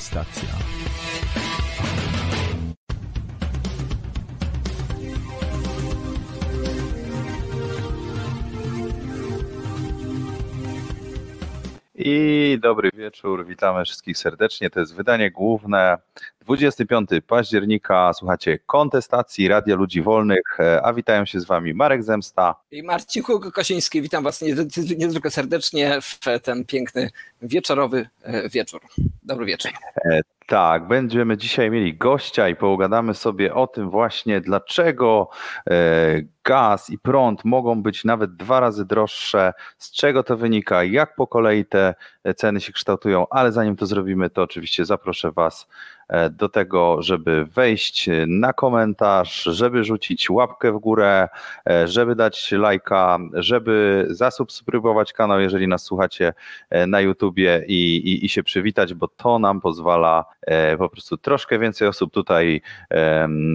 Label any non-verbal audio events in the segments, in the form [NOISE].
Kontestacja. I dobry wieczór, witamy wszystkich serdecznie. To jest wydanie główne 25 października. Słuchacie kontestacji Radia Ludzi Wolnych, e, a witają się z wami Marek Zemsta i Marcin Kosiński. Witam was niezwykle serdecznie w ten piękny wieczorowy e, wieczór. Dobry wieczór. E, tak, będziemy dzisiaj mieli gościa i pogadamy sobie o tym właśnie, dlaczego gaz i prąd mogą być nawet dwa razy droższe, z czego to wynika, jak po kolei te ceny się kształtują, ale zanim to zrobimy, to oczywiście zaproszę Was E, do tego, żeby wejść na komentarz, żeby rzucić łapkę w górę, e, żeby dać lajka, żeby zasubskrybować kanał, jeżeli nas słuchacie e, na YouTubie i, i, i się przywitać, bo to nam pozwala po prostu troszkę więcej osób tutaj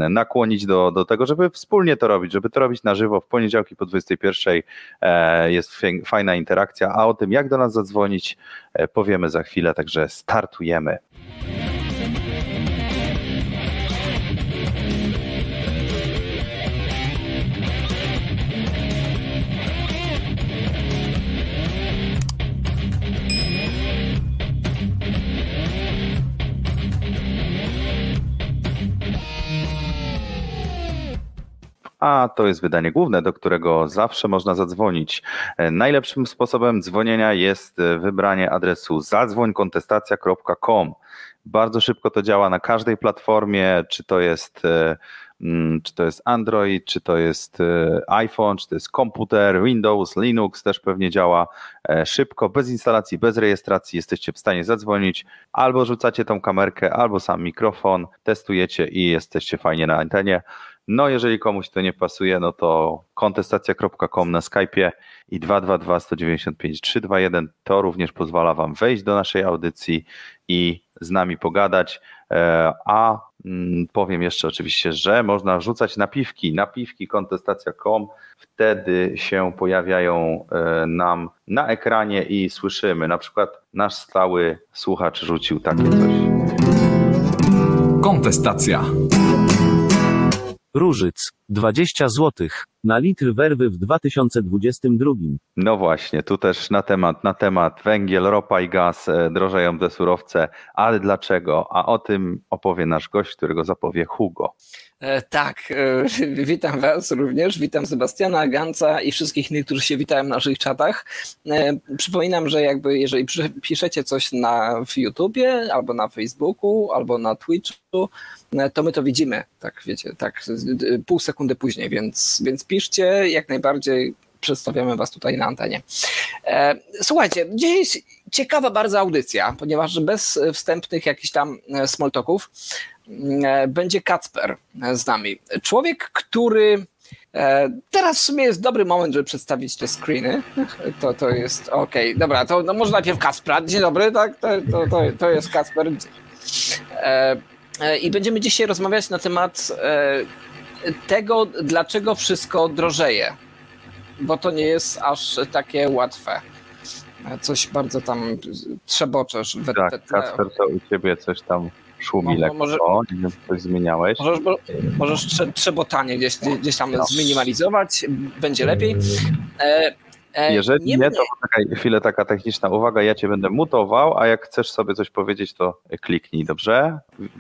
nakłonić do, do tego, żeby wspólnie to robić, żeby to robić na żywo w poniedziałki po 21 jest fajna interakcja, a o tym jak do nas zadzwonić powiemy za chwilę, także startujemy. A to jest wydanie główne, do którego zawsze można zadzwonić. E, najlepszym sposobem dzwonienia jest e, wybranie adresu zadzwońkontestacja.com. Bardzo szybko to działa na każdej platformie, czy to jest e, mm, czy to jest Android, czy to jest iPhone, czy to jest komputer, Windows, Linux też pewnie działa szybko, bez instalacji, bez rejestracji jesteście w stanie zadzwonić, albo rzucacie tą kamerkę, albo sam mikrofon, testujecie i jesteście fajnie na antenie. No, jeżeli komuś to nie pasuje, no to kontestacja.com na Skype'ie i 222 195 321 to również pozwala Wam wejść do naszej audycji i z nami pogadać. E, a mm, powiem jeszcze oczywiście, że można rzucać napiwki, napiwki kontestacja.com, wtedy się pojawiają e, nam na ekranie i słyszymy. Na przykład nasz stały słuchacz rzucił takie coś. Kontestacja. Różyc 20 zł na litr werwy w 2022. No właśnie, tu też na temat, na temat węgiel, ropa i gaz e, drożeją te surowce, ale dlaczego? A o tym opowie nasz gość, którego zapowie Hugo. E, tak, e, [LAUGHS] witam Was również, witam Sebastiana, Ganca i wszystkich innych, którzy się witają w naszych czatach. E, przypominam, że jakby jeżeli piszecie coś na w YouTubie, albo na Facebooku, albo na Twitchu, to my to widzimy, tak wiecie, tak pół sekundy później, więc, więc piszcie jak najbardziej, przedstawiamy Was tutaj na antenie. Słuchajcie, dzisiaj jest ciekawa bardzo audycja, ponieważ bez wstępnych jakichś tam smoltoków E, będzie Kacper z nami. Człowiek, który e, Teraz w sumie jest dobry moment, żeby przedstawić te screeny. To, to jest ok. Dobra, to no może najpierw Kacpra. Dzień dobry, tak? To, to, to, to jest Kacper. E, I będziemy dzisiaj rozmawiać na temat tego, dlaczego wszystko drożeje. Bo to nie jest aż takie łatwe. Coś bardzo tam trzeboczesz. Tak, Kacper, to u ciebie coś tam szumi lekko, może, nie wiem, coś zmieniałeś. Możesz, możesz trzebotanie gdzieś, gdzieś tam no. zminimalizować, będzie lepiej. E, Jeżeli nie, nie to taka, chwilę taka techniczna uwaga, ja cię będę mutował, a jak chcesz sobie coś powiedzieć, to kliknij, dobrze?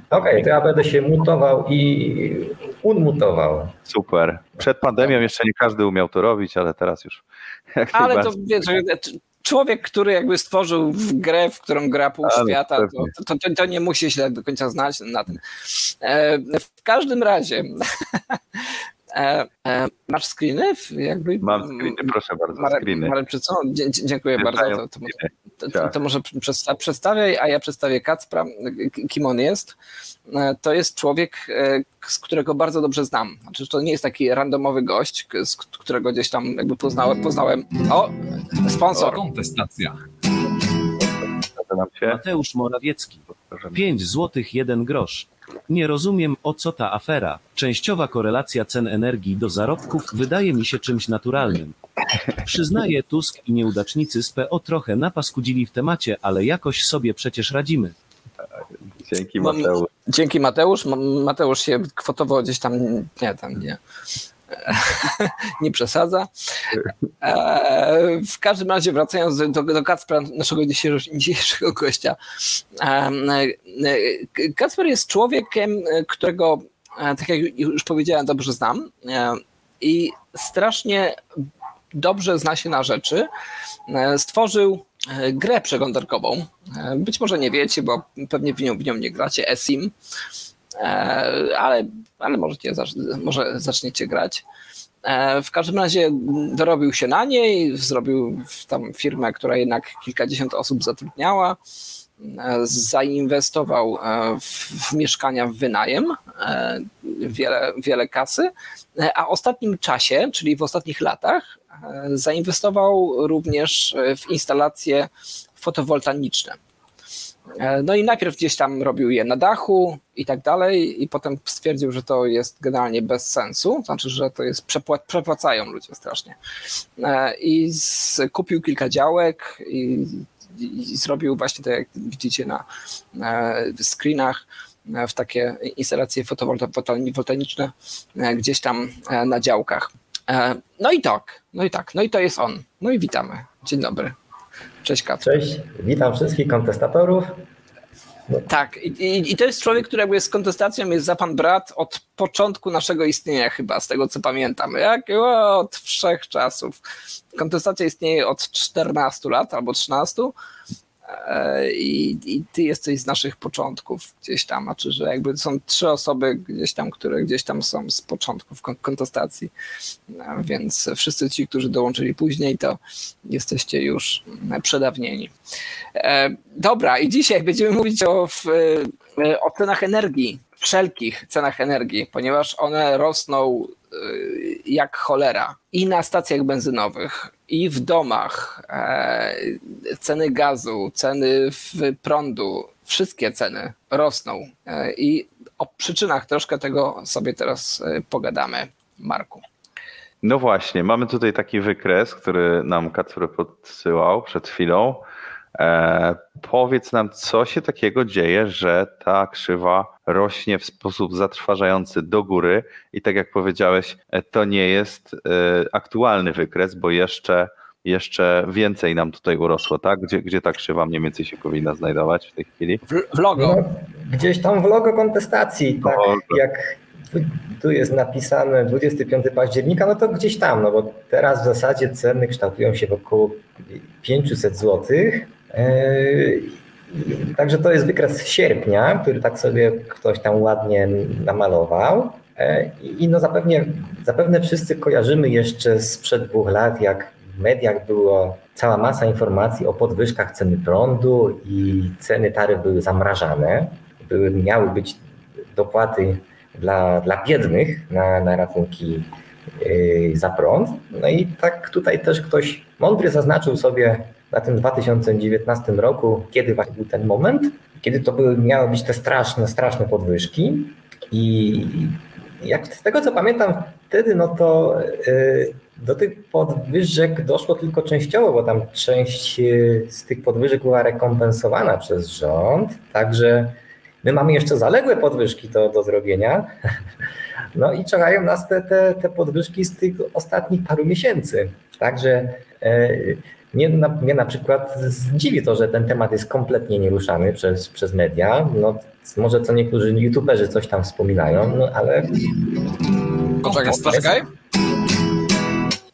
Okej, okay, to ja będę się mutował i unmutował. Super. Przed pandemią jeszcze nie każdy umiał to robić, ale teraz już. [LAUGHS] Ale to wiesz, człowiek, który jakby stworzył grę, w którą gra pół Ale świata, to, to, to, to, nie musi się do końca znać na tym. E, w każdym razie [LAUGHS] E, e, masz screeny? Jakby, Mam screeny, proszę bardzo, Marek, screeny. Marek, co? dziękuję bardzo. To, to, to, to, tak. może przedstawiaj, a ja przedstawię Kacpra, kim on jest. E, to jest człowiek, z którego bardzo dobrze znam. Znaczy, to nie jest taki randomowy gość, z którego gdzieś tam jakby poznałem. poznałem. O, sponsor. O, kontestacja. Mateusz Morawiecki. 5 złotych 1 grosz. Nie rozumiem, o co ta afera. Częściowa korelacja cen energii do zarobków wydaje mi się czymś naturalnym. Przyznaję, Tusk i nieudacznicy z PO trochę napaskudzili w temacie, ale jakoś sobie przecież radzimy. Dzięki Mateusz. Dzięki Mateusz. Ma- Mateusz się kwotowo gdzieś tam, nie, tam nie, [LAUGHS] nie przesadza. E, w każdym razie wracając do, do, Kacpra, naszego dzisiejszego, gościa. E, e, Kacper jest człowiekiem, którego, tak jak już powiedziałem, dobrze znam i strasznie dobrze zna się na rzeczy. Stworzył grę przeglądarkową. Być może nie wiecie, bo pewnie w nią, w nią nie gracie, eSIM, ale, ale możecie, może zaczniecie grać. E, W każdym razie dorobił się na niej, zrobił tam firmę, która jednak kilkadziesiąt osób zatrudniała, e, zainwestował e, w, mieszkania w wynajem, e, wiele, wiele kasy, e, a w ostatnim czasie, czyli w ostatnich latach, e, zainwestował również e, w instalacje fotowoltaiczne. E, No i najpierw gdzieś tam robił je na dachu i tak dalej, i potem stwierdził, że to jest generalnie bez sensu, znaczy, że to jest przepła- przepłacają ludzie strasznie. E, I kupił kilka działek i, i, zrobił właśnie tak, jak widzicie na e, screenach, w takie instalacje fotowoltaiczne gdzieś tam na działkach. No i tak, no i tak, no i to jest on. No i witamy. Dzień dobry. Cześć Kat. Cześć, witam wszystkich kontestatorów. Tak, i, i, i to jest człowiek, który jakby z kontestacją jest za pan brat od początku naszego istnienia chyba, z tego co pamiętam. Jak o, od wszechczasów. Kontestacja istnieje od 14 lat albo 13 e, i, i ty jesteś z naszych początków gdzieś tam, znaczy, że jakby są trzy osoby gdzieś tam, które gdzieś tam są z początków kon- kontestacji, E, więc wszyscy ci, którzy dołączyli później, to jesteście już e, przedawnieni. E, Dobra, i dzisiaj będziemy mówić o, e, o cenach energii, wszelkich cenach energii, ponieważ one rosną e, jak cholera i na stacjach benzynowych, i w domach. E, Ceny gazu, ceny w prądu, wszystkie ceny rosną. E, I o przyczynach troszkę tego sobie teraz e, pogadamy, Marku. No właśnie, mamy tutaj taki wykres, który nam Kacper podsyłał przed chwilą. E, powiedz nam, co się takiego dzieje, że ta krzywa rośnie w sposób zatrważający do góry i tak jak powiedziałeś, e, to nie jest e, aktualny wykres, bo jeszcze, jeszcze więcej nam tutaj urosło, tak? Gdzie, gdzie ta krzywa mniej więcej się powinna znajdować w tej chwili? W, w logo. No, gdzieś tam w logo kontestacji, tak jak tu- tu jest napisane 25 października, no to gdzieś tam, no bo teraz w zasadzie ceny kształtują się w około 500 zł. Także to jest wykres sierpnia, który tak sobie ktoś tam ładnie namalował. I i no zapewne, zapewne wszyscy kojarzymy jeszcze sprzed dwóch lat, jak w mediach było cała masa informacji o podwyżkach ceny prądu i ceny taryf były zamrażane. Były, miały być dopłaty dla, dla biednych na, na rachunki yy, za prąd. No i tak tutaj też ktoś mądry zaznaczył sobie na tym 2019 roku, kiedy właśnie był ten moment, kiedy to były, miały być te straszne, straszne podwyżki. I jak z tego co pamiętam wtedy, no to yy, do tych podwyżek doszło tylko częściowo, bo tam część yy, z tych podwyżek była rekompensowana przez rząd. Także my mamy jeszcze zaległe podwyżki do, do zrobienia. [LAUGHS] No i czekają nas te, te, te podwyżki z tych ostatnich paru miesięcy. Także e, mnie, na, mnie na przykład zdziwi to, że ten temat jest kompletnie nieruszany przez, przez media. No, może co niektórzy youtuberzy coś tam wspominają, no ale Poczekaj, poczekaj.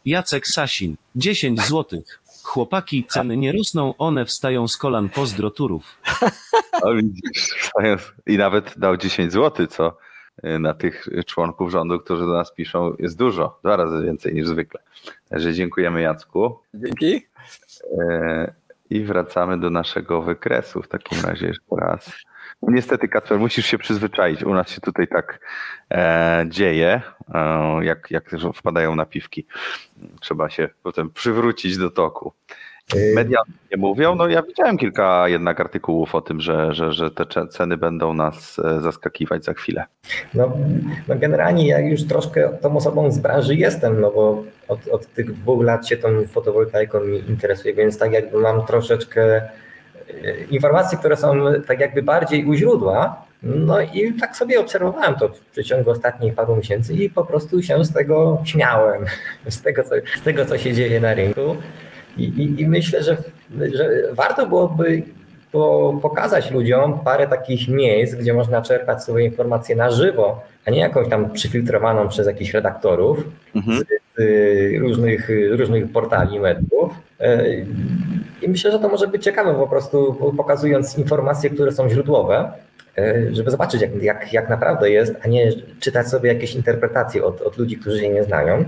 Jacek Sasin, 10 złotych. Chłopaki, ceny nie rosną, one wstają z kolan pozdroturów. O, [LAUGHS] widzisz, wstając- I nawet dał 10 zł, co y, na tych członków rządu, którzy do nas piszą, jest dużo, dwa razy więcej niż zwykle. Także dziękujemy Jacku. Dzięki. E, I wracamy do naszego wykresu w takim razie jeszcze raz. No niestety, Kacper, musisz się przyzwyczaić. U nas się tutaj tak e, dzieje, e, jak, jak też wpadają napiwki. Trzeba się potem przywrócić do toku. y, Media nie mówią. No ja widziałem kilka jednak artykułów o tym, że, że, że te ceny będą nas e, zaskakiwać za chwilę. No, no generalnie ja już troszkę tą osobą z branży jestem, no bo od, od tych dwóch lat się tą fotowoltaiką interesuję, więc tak jakby mam troszeczkę informacje, które są tak jakby bardziej u źródła. No i tak sobie obserwowałem to w przeciągu ostatnich paru miesięcy i po prostu się z tego śmiałem, [LAUGHS] z tego, co, z tego, co się dzieje na rynku. I, i, i myślę, że, że warto byłoby było pokazać ludziom parę takich miejsc, gdzie można czerpać swoje informacje na żywo, a nie jakąś tam przyfiltrowaną przez jakichś redaktorów Mhm. z różnych, różnych portali, mediów. E, I myślę, że to może być ciekawe po prostu pokazując informacje, które są źródłowe, e, żeby zobaczyć jak, jak, jak naprawdę jest, a nie czytać sobie jakieś interpretacje od, od ludzi, którzy się nie znają.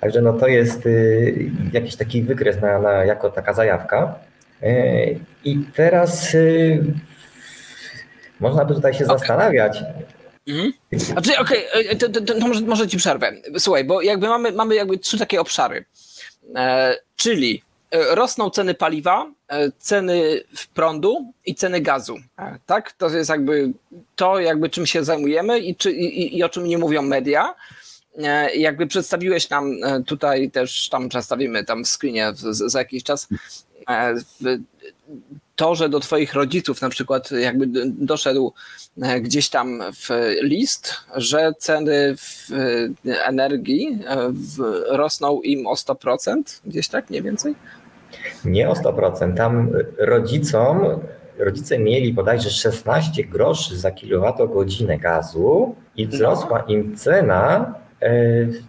Także no to jest y, jakiś taki wykres na, na, jako taka zajawka. E, I teraz y, można by tutaj się Okej. zastanawiać. Mhm. Znaczy, okej, e, to, to, to może, może ci przerwę. Słuchaj, bo jakby mamy, mamy jakby trzy takie obszary. E, czyli e, rosną ceny paliwa, e, ceny prądu i ceny gazu. E, tak? To jest jakby to, jakby czym się zajmujemy i, czy, i, i o czym nie mówią media. E, Jakby przedstawiłeś nam e, tutaj też, tam przedstawimy tam w screenie za jakiś czas, e, to, że do twoich rodziców na przykład jakby doszedł e, gdzieś tam w list, że ceny w e, energii e, w, rosną im o 100%, gdzieś tak, mniej więcej? Nie o 100%. Tam rodzicom, rodzice mieli bodajże 16 groszy za kilowatogodzinę gazu i wzrosła im cena.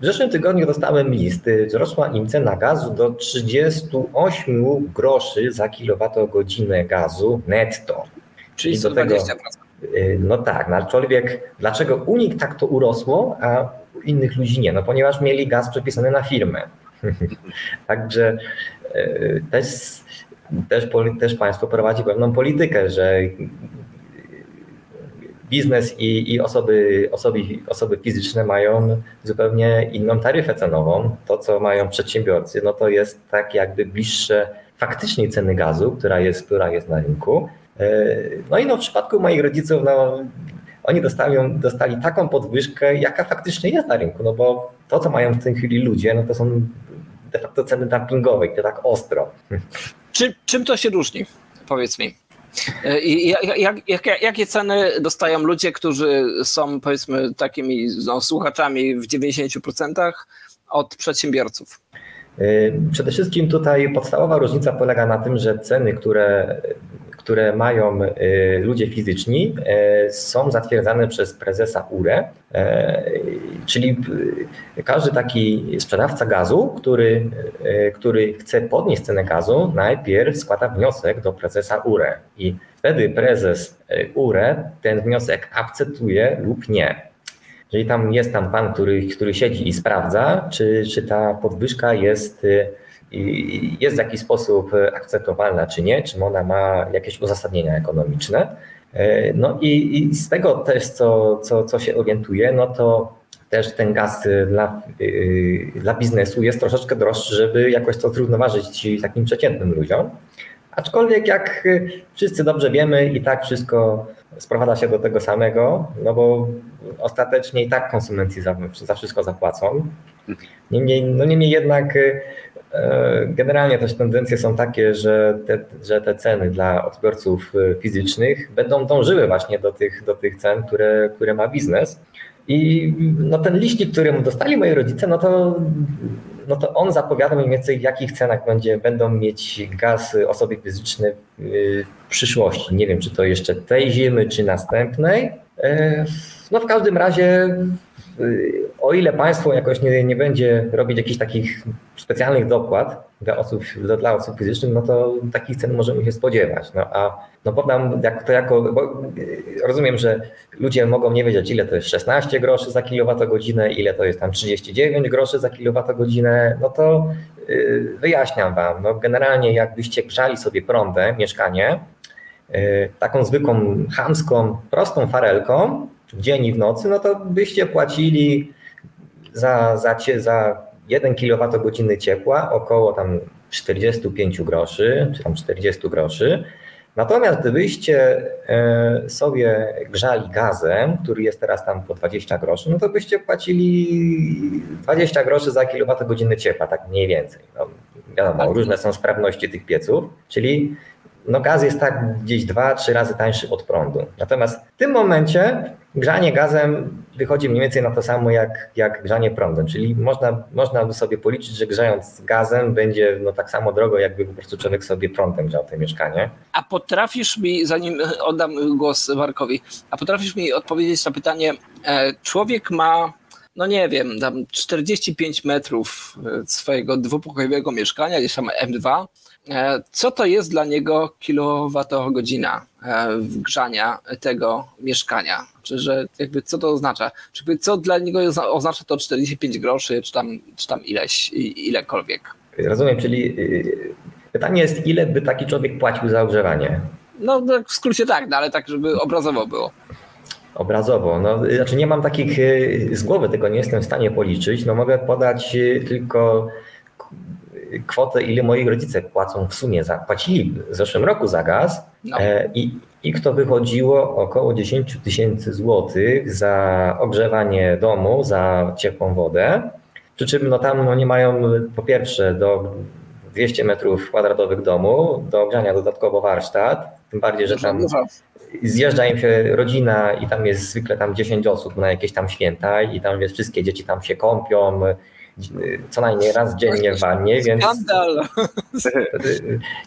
W zeszłym tygodniu dostałem listy. Wzrosła im cena gazu do 38 groszy za kilowatogodzinę gazu netto. Czyli I do tego- 120%. E, No tak, no aczkolwiek dlaczego u nich tak to urosło, a u innych ludzi nie? No ponieważ mieli gaz przepisany na firmę. [LAUGHS] Także e, też, też, też państwo prowadzi pewną politykę, że biznes i, i osoby, osoby, osoby fizyczne mają zupełnie inną taryfę cenową. To, co mają przedsiębiorcy, no to jest tak jakby bliższe faktycznej ceny gazu, która jest, która jest na rynku. E, No i no w przypadku moich rodziców, no oni dostają, dostali taką podwyżkę, jaka faktycznie jest na rynku, no bo to, co mają w tej chwili ludzie, no to są de facto ceny dumpingowe i to tak ostro. Czy, czym to się różni? Powiedz mi. Jak, jak, jak, jakie ceny dostają ludzie, którzy są powiedzmy takimi no, słuchaczami w 90% od przedsiębiorców? Przede wszystkim tutaj podstawowa różnica polega na tym, że ceny, które, które mają y, ludzie fizyczni, y, są zatwierdzane przez prezesa URE, y, czyli każdy taki sprzedawca gazu, który, który chce podnieść cenę gazu, najpierw składa wniosek do prezesa URE i wtedy prezes URE ten wniosek akceptuje lub nie. Jeżeli tam jest tam pan, który, który siedzi i sprawdza, czy, czy ta podwyżka jest, y, jest w jakiś sposób akceptowalna, czy nie, czy ona ma jakieś uzasadnienia ekonomiczne. Y, No i, i z tego też, co, co, co się orientuje, no to też ten gaz dla, y, dla biznesu jest troszeczkę droższy, żeby jakoś to zrównoważyć takim przeciętnym ludziom. Aczkolwiek jak wszyscy dobrze wiemy, i tak wszystko sprowadza się do tego samego, no bo ostatecznie i tak konsumenci za, za wszystko zapłacą. Niemniej, no niemniej jednak e, generalnie też tendencje są takie, że te, że te ceny dla odbiorców y, fizycznych będą dążyły właśnie do tych, do tych cen, które, które ma biznes. I no ten liścik, który dostali moi rodzice, no to, no to on zapowiada mniej więcej w jakich cenach będzie, będą mieć gaz osoby fizyczne y, w przyszłości. Nie wiem, czy to jeszcze tej zimy, czy następnej. E, No w każdym razie, y, o ile państwo jakoś nie, nie będzie robić jakichś takich specjalnych dopłat dla osób, dla, dla osób fizycznych, no to takich cen możemy się spodziewać. No a no podam jak, to jako, bo y, rozumiem, że ludzie mogą nie wiedzieć, ile to jest 16 groszy za kilowatogodzinę, ile to jest tam 39 groszy za kilowatogodzinę, no to y, wyjaśniam wam. No generalnie jakbyście grzali sobie prądem mieszkanie, y, taką zwykłą, chamską, prostą farelką w dzień i w nocy, no to byście płacili za, za, za 1 kWh ciepła około tam 45 groszy, czy tam 40 groszy. Natomiast gdybyście e, sobie grzali gazem, który jest teraz tam po 20 groszy, no to byście płacili 20 groszy za kilowatogodzinę ciepła, tak mniej więcej. No, wiadomo, różne są sprawności tych pieców, czyli no gaz jest tak gdzieś dwa, trzy razy tańszy od prądu. Natomiast w tym momencie grzanie gazem wychodzi mniej więcej na to samo jak, jak grzanie prądem, czyli można, można by sobie policzyć, że grzając gazem będzie no, tak samo drogo, jakby po prostu człowiek sobie prądem grzał to mieszkanie. A potrafisz mi, zanim oddam głos Markowi, a potrafisz mi odpowiedzieć na pytanie, e, człowiek ma, no nie wiem, tam 45 metrów e, swojego dwupokojowego mieszkania, gdzieś tam M2, E, co to jest dla niego kilowatogodzina e, grzania tego mieszkania? Czy że jakby co to oznacza? Czy co dla niego oznacza to 45 groszy, czy tam, czy tam ileś, ilekolwiek? Rozumiem, czyli y, pytanie jest, ile by taki człowiek płacił za ogrzewanie? No w skrócie tak, no, ale tak, żeby obrazowo było. Obrazowo. No, znaczy nie mam takich y, z głowy, tego nie jestem w stanie policzyć. No mogę podać y, tylko kwotę, ile moi rodzice płacą w sumie, za, płacili w zeszłym roku za gaz no. E, i ich to wychodziło około 10 tysięcy złotych za ogrzewanie domu, za ciepłą wodę. Przy czym no tam no, nie mają po pierwsze do 200 metrów kwadratowych domu, do ogrzania dodatkowo warsztat, tym bardziej, że tam zjeżdża im się rodzina i tam jest zwykle tam 10 osób na jakieś tam święta i tam wiesz, wszystkie dzieci tam się kąpią, co najmniej raz dziennie w wannie, więc, Skandal.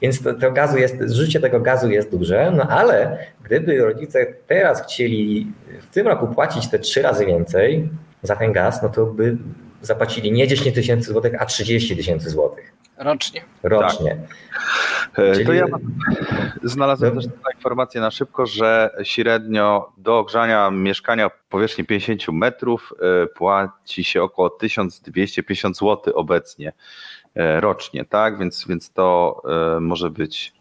więc to, to gazu jest, zużycie tego gazu jest duże, no ale gdyby rodzice teraz chcieli w tym roku płacić te trzy razy więcej za ten gaz, no to by zapłacili nie 10 tysięcy złotych, a 30 tysięcy złotych. Rocznie. Rocznie. Tak. Czyli... To ja znalazłem też taką informację na szybko, że średnio do ogrzania mieszkania o powierzchni 50 metrów e, płaci się około 1250 zł obecnie e, rocznie, tak? Więc, więc to e, może być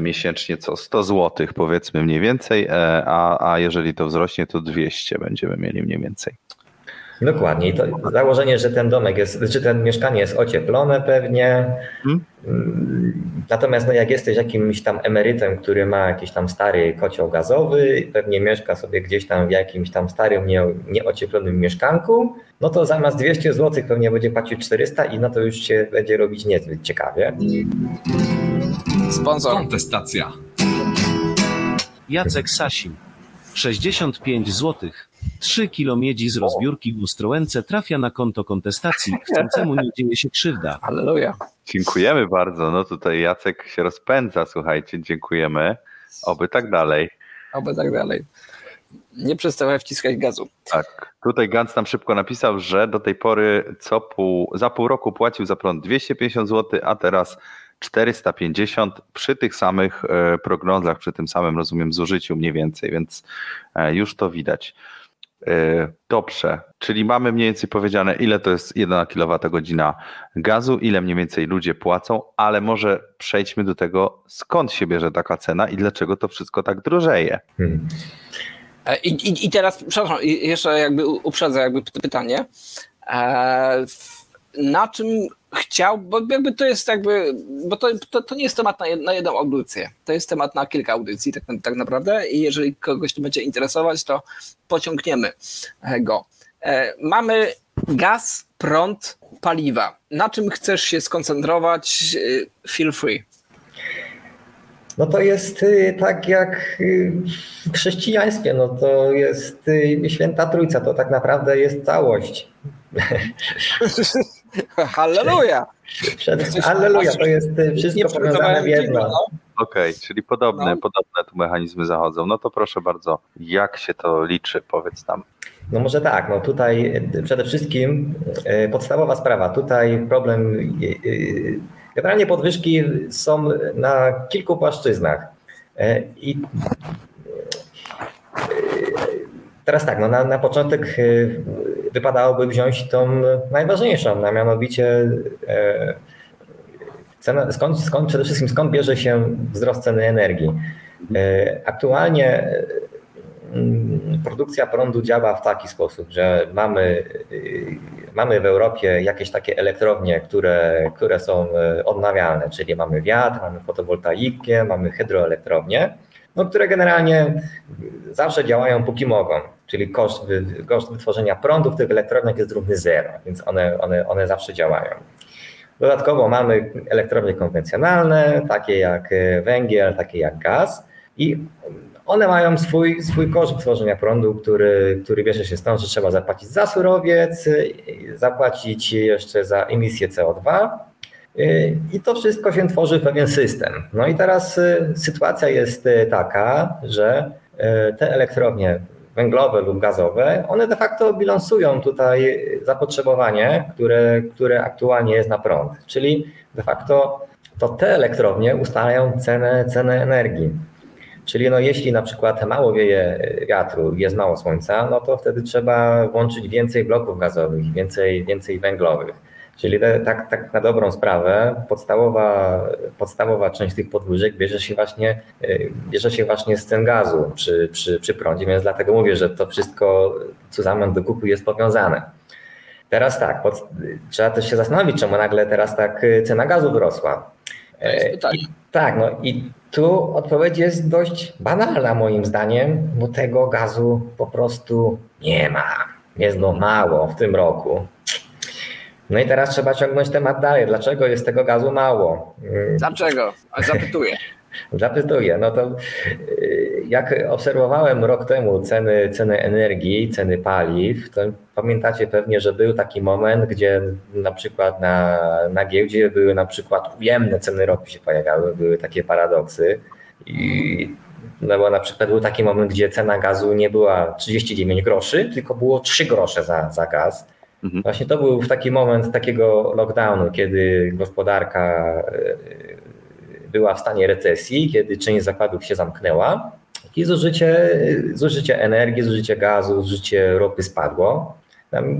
miesięcznie co 100 zł powiedzmy mniej więcej, a, a jeżeli to wzrośnie to 200 będziemy mieli mniej więcej. Dokładnie. I to założenie, że ten domek jest, czy ten mieszkanie jest ocieplone pewnie. Hmm? Natomiast no jak jesteś jakimś tam emerytem, który ma jakiś tam stary kocioł gazowy, pewnie mieszka sobie gdzieś tam w jakimś tam starym, nie, nieocieplonym mieszkanku, no to zamiast 200 zł pewnie będzie płacił 400 i no to już się będzie robić niezbyt ciekawie. Sponsor. Kontestacja. Jacek Sasin. 65 złotych. 3 kilo miedzi z rozbiórki w Ostrołęce trafia na konto kontestacji. Chcącemu nie dzieje się krzywda. Halleluja. Dziękujemy bardzo. No tutaj Jacek się rozpędza, słuchajcie, dziękujemy. Oby tak dalej. Oby tak dalej. Nie przestawaj wciskać gazu. Tak. Tutaj Gantz nam szybko napisał, że do tej pory co pół, za pół roku płacił za prąd 250 zł, a teraz 450 przy tych samych e, prognozach, przy tym samym, rozumiem, zużyciu mniej więcej, więc e, już to widać. E, dobrze, czyli mamy mniej więcej powiedziane, ile to jest 1 kWh gazu, ile mniej więcej ludzie płacą, ale może przejdźmy do tego, skąd się bierze taka cena i dlaczego to wszystko tak drożeje. Hmm. I, i, I teraz, przepraszam, jeszcze jakby uprzedzę jakby pytanie. Na czym chciał, bo jakby to jest jakby, bo to, to, to nie jest temat na, jed, na jedną audycję, to jest temat na kilka audycji tak, tak naprawdę i jeżeli kogoś to będzie interesować, to pociągniemy go. E, mamy gaz, prąd, paliwa. Na czym chcesz się skoncentrować? E, feel free. No to jest y, tak jak y, w chrześcijaństwie, no to jest y, święta trójca, to tak naprawdę jest całość. [LAUGHS] [LAUGHS] Halleluja! Halleluja, to jest wszystko powiązane w jedno. No. Okej, okay, czyli podobne, no. podobne tu mechanizmy zachodzą. No to proszę bardzo, jak się to liczy, powiedz nam. No może tak, no tutaj przede wszystkim podstawowa sprawa, tutaj problem, generalnie podwyżki są na kilku płaszczyznach i Teraz tak, no na, na początek y, wypadałoby wziąć tą najważniejszą, a mianowicie e, cena, skąd, skąd, przede wszystkim skąd bierze się wzrost ceny energii. E, aktualnie mm, produkcja prądu działa w taki sposób, że mamy, y, mamy w Europie jakieś takie elektrownie, które, które są e, odnawialne, czyli mamy wiatr, mamy fotowoltaikę, mamy hydroelektrownie no, które generalnie zawsze działają póki mogą, czyli koszt, koszt wytworzenia prądu w tych elektrowniach jest równy zero, więc one, one, one zawsze działają. Dodatkowo mamy elektrownie konwencjonalne, takie jak węgiel, takie jak gaz i one mają swój, swój koszt tworzenia prądu, który, który bierze się stąd, że trzeba zapłacić za surowiec, zapłacić jeszcze za emisję CO2 i to wszystko się tworzy w pewien system. No i teraz sytuacja jest taka, że te elektrownie węglowe lub gazowe, one de facto bilansują tutaj zapotrzebowanie, które, które aktualnie jest na prąd. Czyli de facto to te elektrownie ustalają cenę, cenę energii. Czyli no jeśli na przykład mało wieje wiatru, jest mało słońca, no to wtedy trzeba włączyć więcej bloków gazowych, więcej, więcej węglowych. Czyli tak, tak na dobrą sprawę podstawowa, podstawowa część tych podwyżek bierze się właśnie, bierze się właśnie z cen gazu przy, przy, przy prądzie, więc dlatego mówię, że to wszystko zusammen do kupu jest powiązane. Teraz tak, pod, trzeba też się zastanowić, czemu nagle teraz tak cena gazu wzrosła. I, tak, no i tu odpowiedź jest dość banalna moim zdaniem, bo tego gazu po prostu nie ma. Jest go mało w tym roku. No i teraz trzeba ciągnąć temat dalej. Dlaczego jest tego gazu mało? Dlaczego? Zapytuję. [LAUGHS] Zapytuję. No to jak obserwowałem rok temu ceny, ceny energii, ceny paliw, to pamiętacie pewnie, że był taki moment, gdzie na przykład na, na giełdzie były na przykład ujemne ceny ropy się pojawiały, były takie paradoksy. I no bo na przykład był taki moment, gdzie cena gazu nie była 39 groszy, tylko było 3 grosze za, za gaz. Mhm. Właśnie to był taki moment takiego lockdownu, kiedy gospodarka była w stanie recesji, kiedy część zakładów się zamknęła i zużycie, zużycie energii, zużycie gazu, zużycie ropy spadło.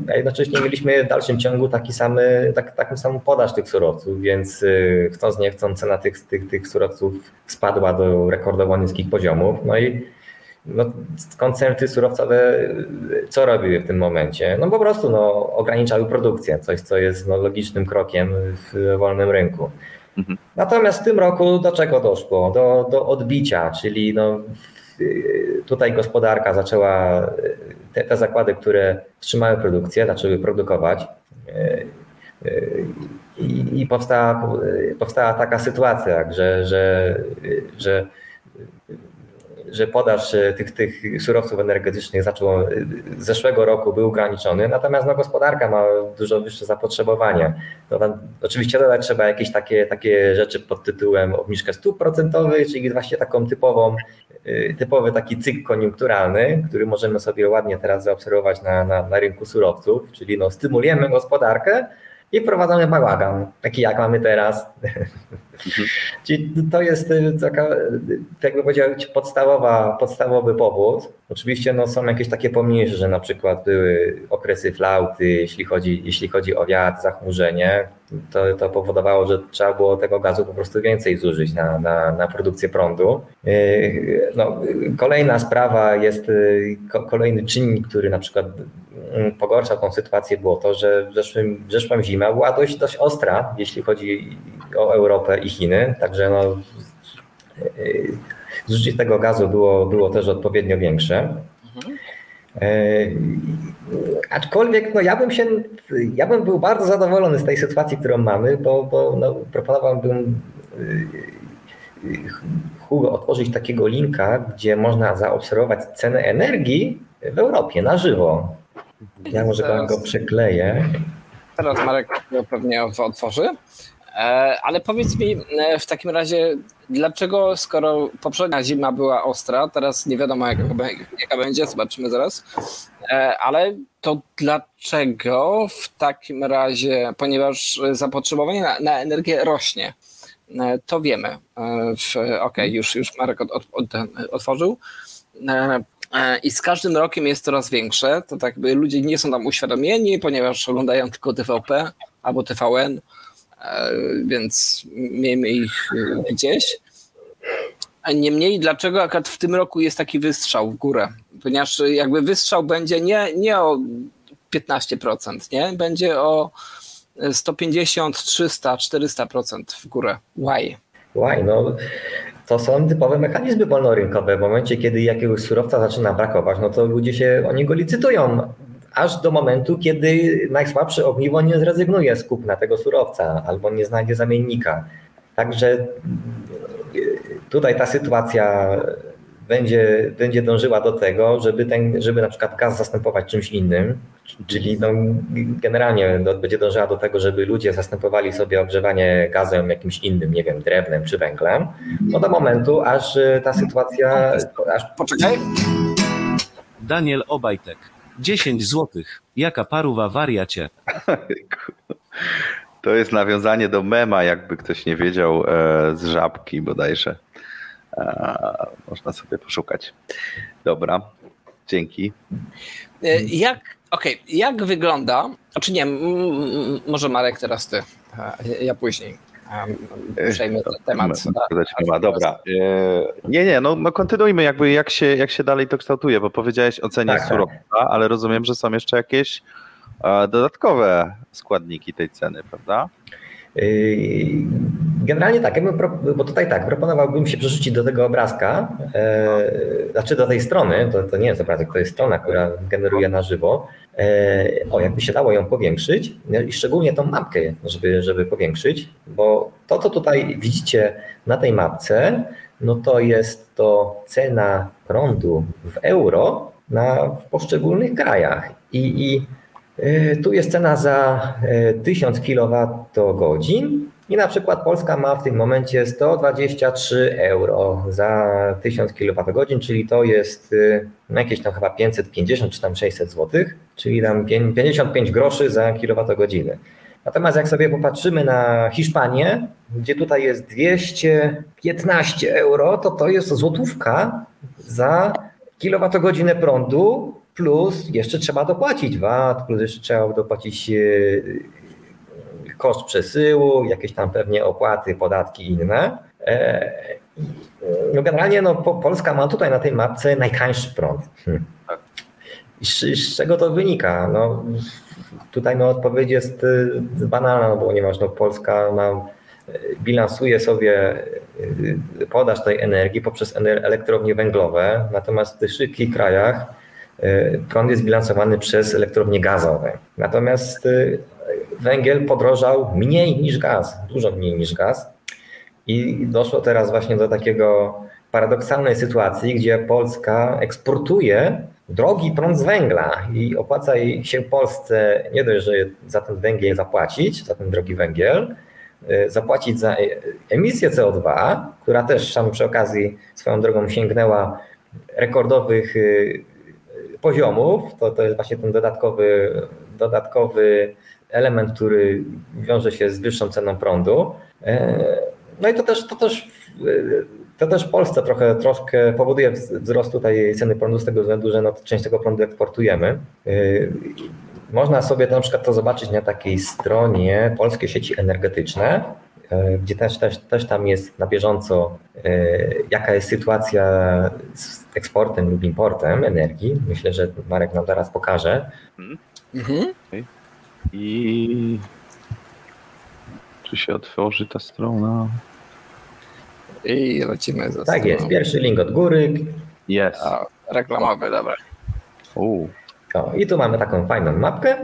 A jednocześnie mieliśmy w dalszym ciągu taki samy, tak, taką samą podaż tych surowców, więc chcąc nie chcąc cena tych, tych, tych surowców spadła do rekordowo niskich poziomów. No i no, koncerny surowcowe co robiły w tym momencie? No po prostu no, ograniczały produkcję, coś co jest no, logicznym krokiem w wolnym rynku. Mhm. Natomiast w tym roku do czego doszło? Do, do odbicia, czyli no, tutaj gospodarka zaczęła, te, te zakłady, które wstrzymały produkcję, zaczęły produkować. I, i powstała, powstała taka sytuacja, że, że, że że podaż tych, tych surowców energetycznych zaczął z zeszłego roku był ograniczony, natomiast no, gospodarka ma dużo wyższe zapotrzebowanie. No, tam, oczywiście dodać trzeba jakieś takie, takie rzeczy pod tytułem obniżkę stóp procentowych, czyli właśnie taką typową, typowy taki cykl koniunkturalny, który możemy sobie ładnie teraz zaobserwować na, na, na rynku surowców, czyli no, stymulujemy gospodarkę, i wprowadzamy bałagan, taki jak mamy teraz. [LAUGHS] Mhm. Czyli to jest taka, jakby powiedzieć, podstawowa, podstawowy powód. Oczywiście no, są jakieś takie pomniejsze, że na przykład były okresy flauty, jeśli chodzi, jeśli chodzi o wiatr, zachmurzenie, to, to powodowało, że trzeba było tego gazu po prostu więcej zużyć na, na, na produkcję prądu. No, kolejna sprawa jest, kolejny czynnik, który na przykład pogorszał tą sytuację, było to, że w, zeszłym, w zeszłą zimę była dość, dość ostra, jeśli chodzi o Europę i Chiny, także no, zużycie tego gazu było, było też odpowiednio większe. Mhm. Aczkolwiek no ja bym się, ja bym był bardzo zadowolony z tej sytuacji, którą mamy, bo, bo no, proponowałbym Hugo otworzyć takiego linka, gdzie można zaobserwować cenę energii w Europie na żywo. Ja może teraz, go przekleję. Teraz Marek pewnie otworzy. E, ale powiedz mi e, w takim razie, dlaczego skoro poprzednia zima była ostra, teraz nie wiadomo jaka, jaka będzie, zobaczymy zaraz, e, ale to dlaczego w takim razie, ponieważ zapotrzebowanie na, na energię rośnie, to wiemy. Okej, okay, już, już Marek od, od, od, otworzył. I z każdym rokiem jest coraz większe. To tak by ludzie nie są tam uświadomieni, ponieważ oglądają tylko TVP albo TVN więc miejmy ich e, gdzieś. Niemniej, dlaczego akurat w tym roku jest taki wystrzał w górę? Ponieważ jakby wystrzał będzie nie, nie o 15%, nie? Będzie o 150, 300, 400% w górę. Why? Why? No, to są typowe mechanizmy wolnorynkowe. W momencie, kiedy jakiegoś surowca zaczyna brakować, no to ludzie się o niego licytują aż do momentu, kiedy najsłabsze ogniwo nie zrezygnuje z kupna tego surowca albo nie znajdzie zamiennika. Także tutaj ta sytuacja będzie, będzie dążyła do tego, żeby, ten, żeby na przykład gaz zastępować czymś innym, czyli no, generalnie do, będzie dążyła do tego, żeby ludzie zastępowali sobie ogrzewanie gazem jakimś innym, nie wiem, drewnem czy węglem, no do momentu, aż ta sytuacja... Aż... Poczekaj. Daniel Obajtek. 10 złotych. Jaka paruwa wariacie? To jest nawiązanie do mema, jakby ktoś nie wiedział, e, z żabki bodajże. E, można sobie poszukać. Dobra, dzięki. E, jak, okay, jak wygląda, czy nie, może Marek teraz ty, ja później przejmę temat. No, dobra. Nie, nie, no, no kontynuujmy jakby jak się, jak się dalej to kształtuje, bo powiedziałeś o cenie tak, surowca, tak. ale rozumiem, że są jeszcze jakieś dodatkowe składniki tej ceny, prawda? Generalnie tak, bo tutaj tak, proponowałbym się przerzucić do tego obrazka, e, znaczy do tej strony, to, to nie jest obrazek, to jest strona, która generuje na żywo. E, o, jakby się dało ją powiększyć i szczególnie tą mapkę, żeby, żeby powiększyć, bo to, co tutaj widzicie na tej mapce, no to jest to cena prądu w euro na, w poszczególnych krajach. I, i E, tu jest cena za 1000 kWh i na przykład Polska ma w tym momencie 123 euro za 1000 kWh, czyli to jest e, no jakieś tam chyba 550 czy tam 600 zł, czyli tam 55 groszy za kilowatogodzinę. Natomiast jak sobie popatrzymy na Hiszpanię, gdzie tutaj jest 215 euro, to to jest złotówka za kilowatogodzinę prądu plus jeszcze trzeba dopłacić VAT, plus jeszcze trzeba dopłacić e, koszt przesyłu, jakieś tam pewnie opłaty, podatki inne. E, no generalnie no, Polska ma tutaj na tej mapce najtańszy prąd. Hmm. I z, czego to wynika? No, tutaj no, odpowiedź jest e, banalna, no, ponieważ no, Polska ma, bilansuje sobie podaż tej energii poprzez elektrownie węglowe, natomiast w tych wszystkich krajach E, prąd jest bilansowany przez elektrownie gazowe. Natomiast e, węgiel podrożał mniej niż gaz, dużo mniej niż gaz. I doszło teraz właśnie do takiego paradoksalnej sytuacji, gdzie Polska eksportuje drogi prąd z węgla i opłaca się Polsce nie dość, że za ten węgiel zapłacić, za ten drogi węgiel, e, zapłacić za emisję CO2, która też tam przy okazji swoją drogą sięgnęła rekordowych poziomów, to, to jest właśnie ten dodatkowy, dodatkowy element, który wiąże się z wyższą ceną prądu. E, no i to też, to też, to też w Polsce trochę, troszkę powoduje wzrost tutaj ceny prądu z tego względu, że no, część tego prądu eksportujemy. E, można sobie na przykład to zobaczyć na takiej stronie Polskie Sieci Energetyczne, e, gdzie też, też, też tam jest na bieżąco, jaka jest sytuacja z eksportem lub importem energii. Myślę, że Marek nam zaraz pokaże. Mhm. I czy się otworzy ta strona? I lecimy za Tak stroną. jest, pierwszy link od góry. Jest. Reklamowy, dobra. U. O, I tu mamy taką fajną mapkę.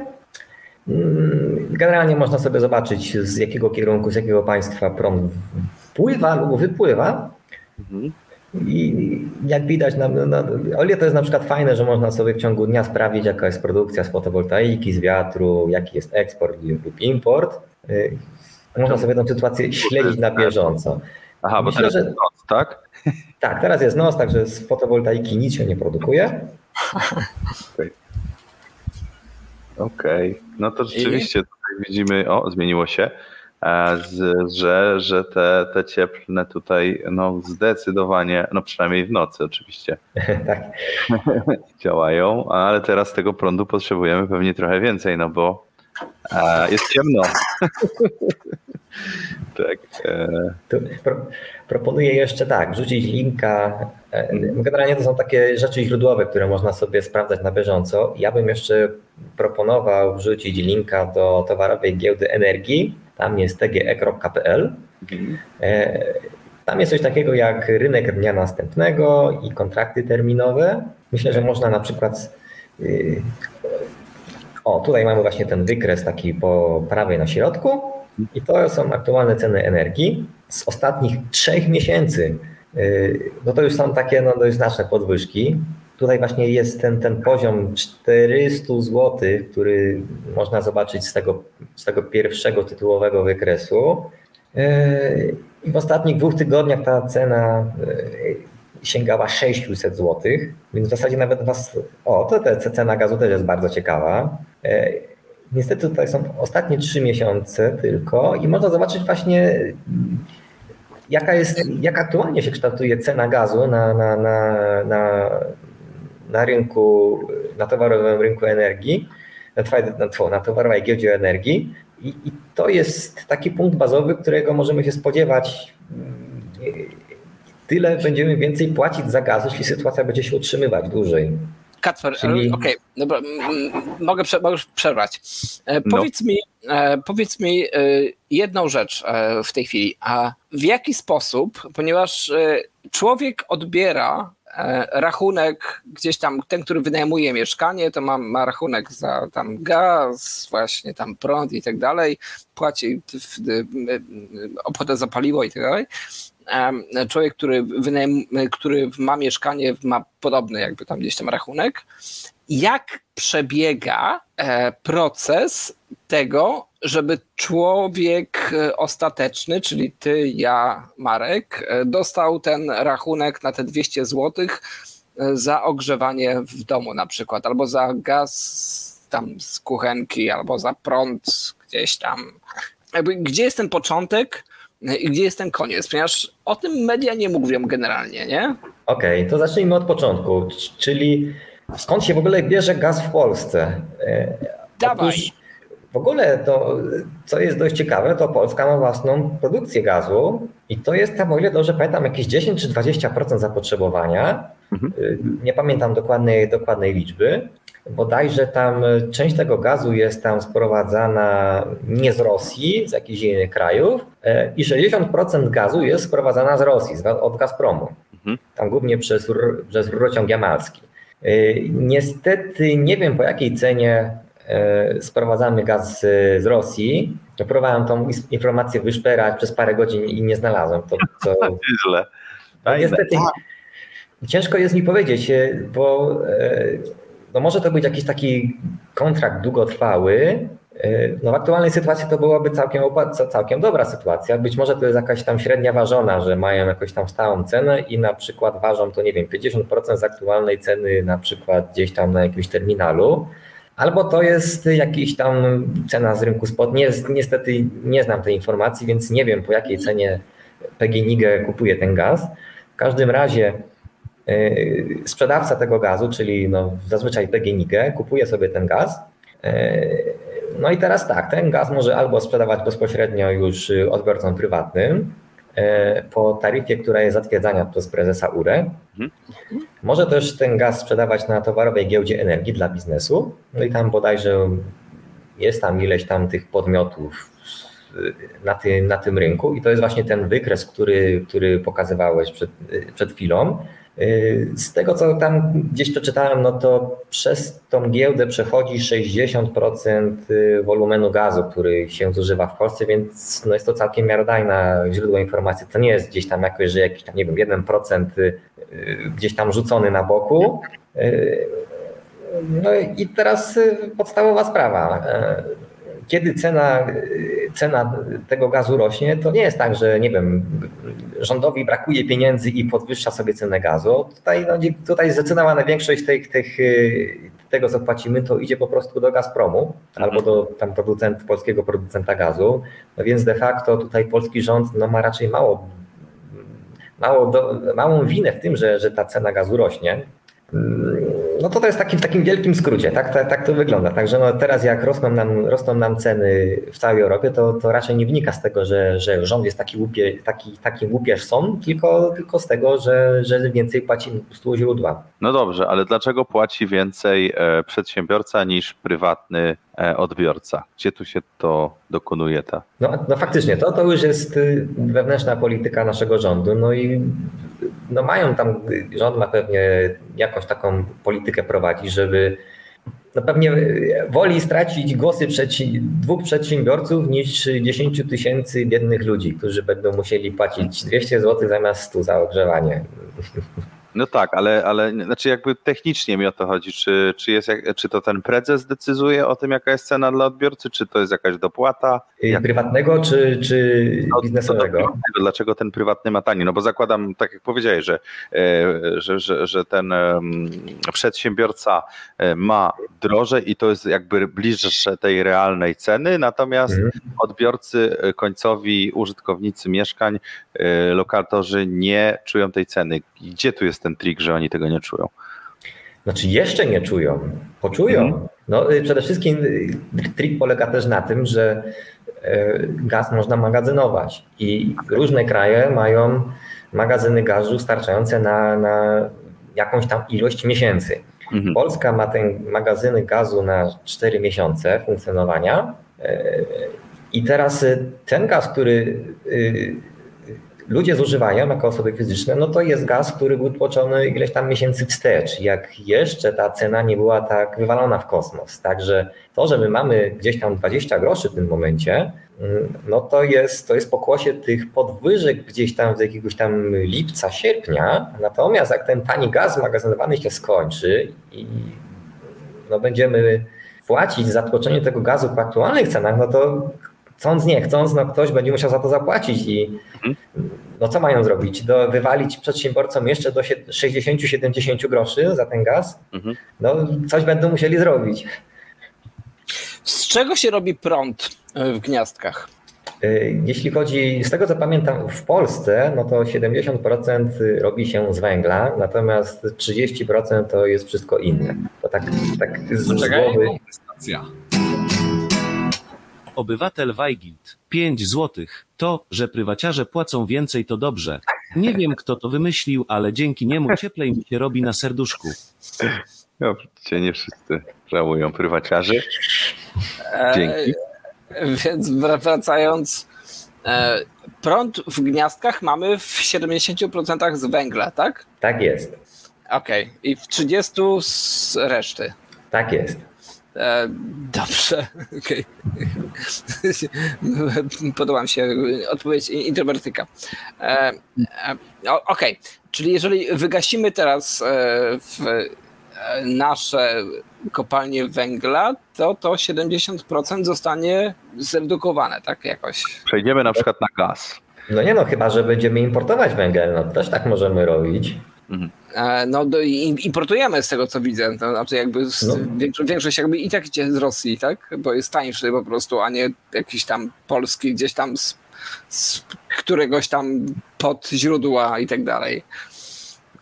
Mm, generalnie można sobie zobaczyć, z jakiego kierunku, z jakiego państwa prąd wpływa lub wypływa. Mhm. I jak widać, na, na, o ile to jest na przykład fajne, że można sobie w ciągu dnia sprawdzić, jaka jest produkcja z fotowoltaiki, z wiatru, jaki jest eksport lub import. Y, można sobie tę sytuację śledzić na bieżąco. Aha, bo teraz że, jest noc, tak? Tak, teraz jest noc, także z fotowoltaiki nic się nie produkuje. Okej, okay. okay. no to rzeczywiście tutaj widzimy, o, zmieniło się. Że, że te, te cieplne tutaj no zdecydowanie, no przynajmniej w nocy oczywiście [LAUGHS] tak. [LAUGHS] działają, ale teraz tego prądu potrzebujemy pewnie trochę więcej, no bo jest ciemno. [LAUGHS] tak. E. Pro, proponuję jeszcze tak, wrzucić linka. Generalnie to są takie rzeczy źródłowe, które można sobie sprawdzać na bieżąco. Ja bym jeszcze proponował wrzucić linka do towarowej giełdy energii tam jest tge.pl. E, tam jest coś takiego jak rynek dnia następnego i kontrakty terminowe. Myślę, że można na przykład y, o, tutaj mamy właśnie ten wykres taki po prawej na środku i to są aktualne ceny energii z ostatnich trzech miesięcy. Yy, No to już są takie no, dość znaczne podwyżki. Tutaj właśnie jest ten, ten poziom 400 zł, który można zobaczyć z tego, z tego pierwszego tytułowego wykresu. Yy, I w ostatnich dwóch tygodniach ta cena yy, sięgała 600 zł, więc w zasadzie nawet was. O, to te, cena gazu też jest bardzo ciekawa. Niestety tutaj są ostatnie trzy miesiące tylko i można zobaczyć właśnie jaka jest, jak aktualnie się kształtuje cena gazu na, na, na, na, na rynku, na towarowym rynku energii, na, na, na towarowej giełdzie energii. I, I to jest taki punkt bazowy, którego możemy się spodziewać. Tyle będziemy więcej płacić za gaz, jeśli sytuacja będzie się utrzymywać dłużej. Kacper, Czyli... okej, okay, dobra, mogę, prze, mogę przerwać. E, No. powiedz, mi, e, powiedz mi e, jedną rzecz e, w tej chwili. A w jaki sposób, ponieważ e, człowiek odbiera rachunek gdzieś tam, ten, który wynajmuje mieszkanie, to ma, ma rachunek za tam gaz, właśnie tam prąd i tak dalej, płaci w, w, opłatę za paliwo i tak dalej człowiek, który, który ma mieszkanie, ma podobny jakby tam gdzieś tam rachunek. Jak przebiega proces tego, żeby człowiek ostateczny, czyli ty, ja, Marek, dostał ten rachunek na te 200 zł za ogrzewanie w domu na przykład, albo za gaz tam z kuchenki, albo za prąd gdzieś tam. Jakby, gdzie jest ten początek, i gdzie jest ten koniec, ponieważ o tym media nie mówią generalnie, nie? Okej, okay, to zacznijmy od początku, czyli skąd się w ogóle bierze gaz w Polsce? Dawaj. Otóż ogóle to, co jest dość ciekawe, to Polska ma własną produkcję gazu i to jest tam, o ile dobrze pamiętam, jakieś 10 czy 20% zapotrzebowania. Mhm. Nie pamiętam dokładnej, dokładnej liczby. Bodajże tam część tego gazu jest tam sprowadzana nie z Rosji, z jakichś innych krajów i 60% gazu jest sprowadzana z Rosji, od Gazpromu, mhm. tam głównie przez, przez rurociąg jamalski. Niestety nie wiem po jakiej cenie sprowadzamy gaz z Rosji. Próbowałem tą informację wyszperać przez parę godzin i nie znalazłem. To, [LAUGHS] to... Źle. No, niestety ciężko jest mi powiedzieć, bo no może to być jakiś taki kontrakt długotrwały. No w aktualnej sytuacji to byłaby całkiem, całkiem dobra sytuacja. Być może to jest jakaś tam średnia ważona, że mają jakąś tam stałą cenę i na przykład ważą to, nie wiem, 50% z aktualnej ceny na przykład gdzieś tam na jakimś terminalu. Albo to jest jakiś tam cena z rynku spot. Nie, niestety nie znam tej informacji, więc nie wiem po jakiej cenie PGNiG kupuje ten gaz. W każdym razie sprzedawca tego gazu, czyli no zazwyczaj PGNiG, kupuje sobie ten gaz. No i teraz tak, ten gaz może albo sprzedawać bezpośrednio już odbiorcom prywatnym po taryfie, która jest zatwierdzana przez prezesa URE. Może też ten gaz sprzedawać na towarowej giełdzie energii dla biznesu. No i tam bodajże jest tam ileś tam tych podmiotów na, ty, na tym rynku i to jest właśnie ten wykres, który, który pokazywałeś przed, przed chwilą. Z tego, co tam gdzieś przeczytałem, no to przez tą giełdę przechodzi 60% wolumenu gazu, który się zużywa w Polsce, więc no jest to całkiem miarodajne źródło informacji. To nie jest gdzieś tam jakoś, że jakiś tam, nie wiem, 1% gdzieś tam rzucony na boku. No i teraz podstawowa sprawa. Kiedy cena, cena tego gazu rośnie, to nie jest tak, że nie wiem, rządowi brakuje pieniędzy i podwyższa sobie cenę gazu. Tutaj, no, tutaj zdecydowana większość tych, tych, tego, co płacimy, to idzie po prostu do Gazpromu albo do tam producent, polskiego producenta gazu. No więc de facto tutaj polski rząd no, ma raczej mało, mało do, małą winę w tym, że, że ta cena gazu rośnie. No to to jest taki, w takim wielkim skrócie, tak, tak, tak to wygląda. Także no teraz jak rosną nam, rosną nam ceny w całej Europie, to, to raczej nie wynika z tego, że, że rząd jest taki, łupie, taki, taki łupież są, tylko, tylko z tego, że, że więcej płaci prostu źródła. No dobrze, ale dlaczego płaci więcej przedsiębiorca niż prywatny odbiorca? Gdzie tu się to dokonuje? Ta? No, no faktycznie, to, to już jest wewnętrzna polityka naszego rządu, no i no mają tam, rząd ma pewnie jakąś taką politykę prowadzić, żeby no pewnie woli stracić głosy przeci- dwóch przedsiębiorców niż 10 tysięcy biednych ludzi, którzy będą musieli płacić 200 zł zamiast 100 za ogrzewanie. [LAUGHS] No tak, ale, ale znaczy jakby technicznie mi o to chodzi, czy, czy, jest, czy to ten prezes decyduje o tym, jaka jest cena dla odbiorcy, czy to jest jakaś dopłata? Jak- Prywatnego czy, czy No, biznesowego? to- Dlaczego ten prywatny ma taniej? No bo zakładam, tak jak powiedziałeś, że, e, że, że, że ten przedsiębiorca e, ma drożej i to jest jakby bliższe tej realnej ceny, natomiast Mhm. odbiorcy e, końcowi, użytkownicy mieszkań, lokatorzy nie czują tej ceny. Gdzie tu jest ten trik, że oni tego nie czują? Znaczy jeszcze nie czują, poczują. Mhm. No, y, przede wszystkim y, trik polega też na tym, że y, gaz można magazynować i różne kraje mają magazyny gazu starczające na, na jakąś tam ilość miesięcy. Mhm. Polska ma te magazyny gazu na 4 miesiące funkcjonowania i teraz ten gaz, który ludzie zużywają jako osoby fizyczne, no to jest gaz, który był tłoczony ileś tam miesięcy wstecz, jak jeszcze ta cena nie była tak wywalona w kosmos. Także to, że my mamy gdzieś tam 20 groszy w tym momencie, mm, no to jest, to jest pokłosie tych podwyżek gdzieś tam z jakiegoś tam lipca, sierpnia. Natomiast jak ten tani gaz magazynowany się skończy i no będziemy płacić za tłoczenie tego gazu po aktualnych cenach, no to chcąc nie chcąc, no ktoś będzie musiał za to zapłacić i no co mają zrobić? Do, wywalić przedsiębiorcom jeszcze do sie- 60-70 groszy za ten gaz? Mhm. No coś będą musieli zrobić. Z czego się robi prąd e, w gniazdkach? Y, Jeśli chodzi, z tego co pamiętam, w Polsce, no to 70% robi się z węgla, natomiast 30% to jest wszystko inne. To tak, tak z, z głowy. Obywatel Weigild. 5 złotych. To, że prywaciarze płacą więcej to dobrze. Nie wiem kto to wymyślił, ale dzięki niemu cieplej mi się robi na serduszku. No, widzicie, nie wszyscy żałują prywaciarzy. Dzięki. E, więc wr- wracając, e, prąd w gniazdkach mamy w 70% z węgla, tak? Tak jest. Okej. I w 30% z reszty. Tak jest. E, dobrze, [LAUGHS] okej. Podoba mi się odpowiedź introwertyka. E, e, okej, czyli jeżeli wygasimy teraz w nasze kopalnie węgla, to to 70% zostanie zredukowane, tak jakoś. Przejdziemy na przykład na gaz. No nie no, chyba że będziemy importować węgiel, no też tak możemy robić. E, No do, i- importujemy z tego co widzę, to znaczy jakby z, No. większość, większość jakby i tak idzie z Rosji, tak? Bo jest tańszy po prostu, a nie jakiś tam polski gdzieś tam z, z któregoś tam pod źródła i tak dalej.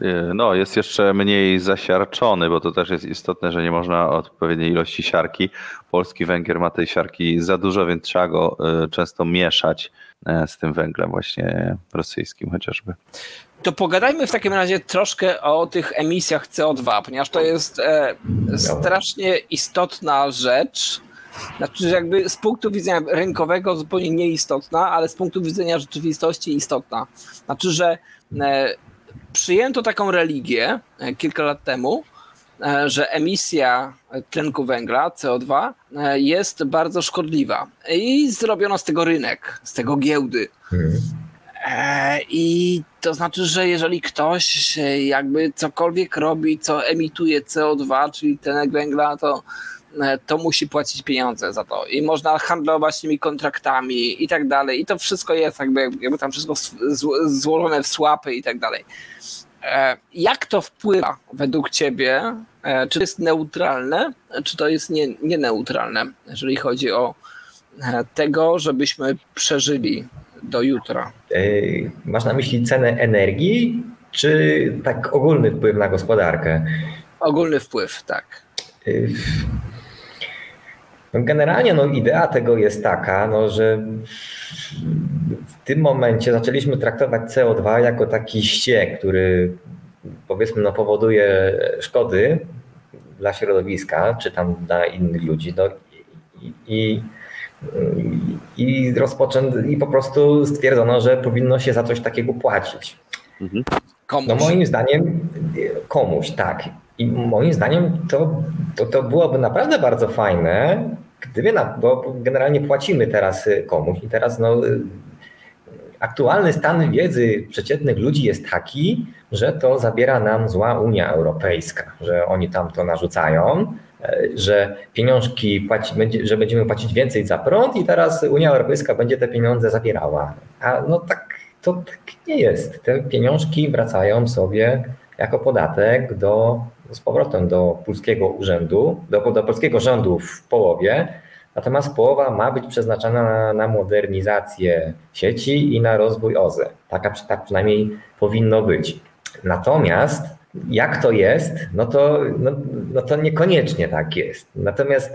Yy, No, jest jeszcze mniej zasiarczony, bo to też jest istotne, że nie można odpowiedniej ilości siarki. Polski węgiel ma tej siarki za dużo, więc trzeba go yy, często mieszać z tym węglem właśnie rosyjskim chociażby. To pogadajmy w takim razie troszkę o tych emisjach CO2, ponieważ to jest e, strasznie istotna rzecz. Znaczy, że jakby z punktu widzenia rynkowego zupełnie nieistotna, ale z punktu widzenia rzeczywistości istotna. Znaczy, że e, przyjęto taką religię e, kilka lat temu, e, że emisja tlenku węgla, CO2, e, jest bardzo szkodliwa. I zrobiono z tego rynek, z tego giełdy. Mhm. E, I to znaczy, że jeżeli ktoś jakby cokolwiek robi, co emituje CO2, czyli tlenek węgla, to, e, to musi płacić pieniądze za to. I można handlować tymi kontraktami i tak dalej. I to wszystko jest jakby, jakby tam wszystko złożone w słapy i tak dalej. E, Jak to wpływa według Ciebie? Czy to jest neutralne, czy to jest nie, nieneutralne, jeżeli chodzi o tego, żebyśmy przeżyli do jutra? Masz na myśli cenę energii, czy tak ogólny wpływ na gospodarkę? Ogólny wpływ, tak. No Generalnie no, idea tego jest taka, no, że w tym momencie zaczęliśmy traktować CO2 jako taki ściek, który powiedzmy no, powoduje szkody dla środowiska, czy tam dla innych ludzi. No, i, i, i, rozpoczę, I po prostu stwierdzono, że powinno się za coś takiego płacić. Komuś. No moim zdaniem komuś, tak. I moim zdaniem to, to, to byłoby naprawdę bardzo fajne, gdyby, na, bo generalnie płacimy teraz komuś i teraz no, aktualny stan wiedzy przeciętnych ludzi jest taki, że to zabiera nam zła Unia Europejska, że oni tam to narzucają, że pieniążki płaci, że będziemy płacić więcej za prąd i teraz Unia Europejska będzie te pieniądze zabierała. A no tak to tak nie jest. Te pieniążki wracają sobie jako podatek do, z powrotem do polskiego urzędu, do, do polskiego rządu w połowie, natomiast połowa ma być przeznaczona na, na modernizację sieci i na rozwój OZE. Taka, tak przynajmniej powinno być. Natomiast jak to jest, no to, no, no to niekoniecznie tak jest. Natomiast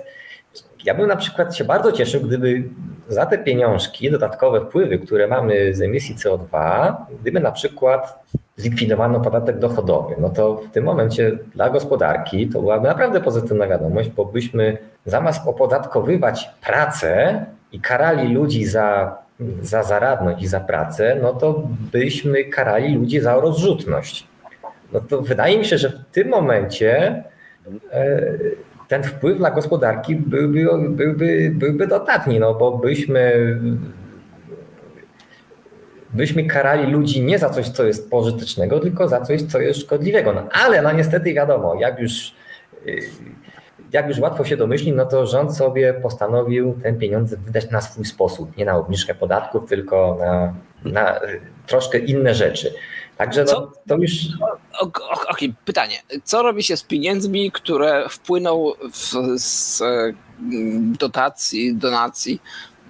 ja bym na przykład się bardzo cieszył, gdyby za te pieniążki, dodatkowe wpływy, które mamy z emisji CO2, gdyby na przykład zlikwidowano podatek dochodowy, no to w tym momencie dla gospodarki to byłaby naprawdę pozytywna wiadomość, bo byśmy zamiast opodatkowywać pracę i karali ludzi za, za zaradność i za pracę, no to byśmy karali ludzi za rozrzutność. No to wydaje mi się, że w tym momencie e, ten wpływ na gospodarki byłby, byłby, byłby dodatni, no bo byśmy byśmy karali ludzi nie za coś, co jest pożytecznego, tylko za coś, co jest szkodliwego. No ale no niestety wiadomo, jak już, jak już łatwo się domyślić, no to rząd sobie postanowił ten pieniądze wydać na swój sposób, nie na obniżkę podatków, tylko na, na troszkę inne rzeczy. Także no, to już. Okej, okay, pytanie. Co robi się z pieniędzmi, które wpłyną w, z dotacji, donacji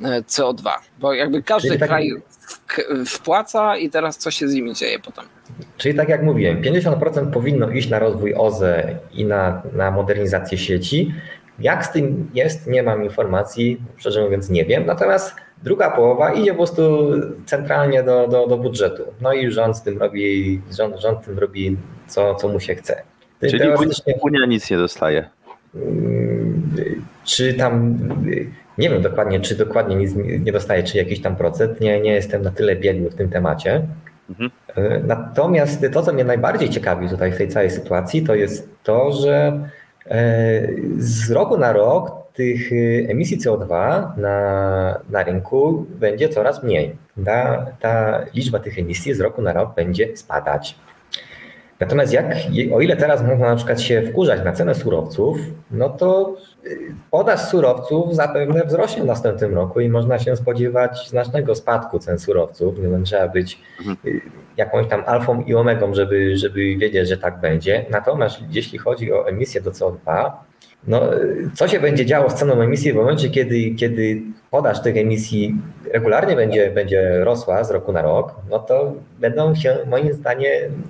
e, CO2? Bo jakby każdy tak kraj wpłaca i teraz co się z nimi dzieje potem? Czyli tak jak mówiłem, 50% powinno iść na rozwój OZE i na, na modernizację sieci. Jak z tym jest, nie mam informacji, szczerze mówiąc nie wiem. Natomiast druga połowa idzie po prostu centralnie do, do, do budżetu. No i rząd z tym robi, rząd, rząd tym robi co, co mu się chce. Czyli Teoretycznie... Unia nic nie dostaje. Mm, czy tam nie wiem dokładnie, czy dokładnie nic nie dostaje, czy jakiś tam procent. Nie, nie jestem na tyle biegły w tym temacie. Mhm. E, natomiast to, co mnie najbardziej ciekawi tutaj w tej całej sytuacji, to jest to, że e, z roku na rok tych emisji CO2 na, na rynku będzie coraz mniej. Ta, ta liczba tych emisji z roku na rok będzie spadać. Natomiast jak, o ile teraz można na przykład się wkurzać na cenę surowców, no to y, podaż surowców zapewne wzrośnie w następnym roku i można się spodziewać znacznego spadku cen surowców. Nie trzeba być mhm. y, jakąś tam alfą i omegą, żeby, żeby wiedzieć, że tak będzie. Natomiast jeśli chodzi o emisję do CO2, no, co się będzie działo z ceną emisji w momencie, kiedy, kiedy podaż tych emisji regularnie będzie, będzie rosła z roku na rok, no to będą się moim zdaniem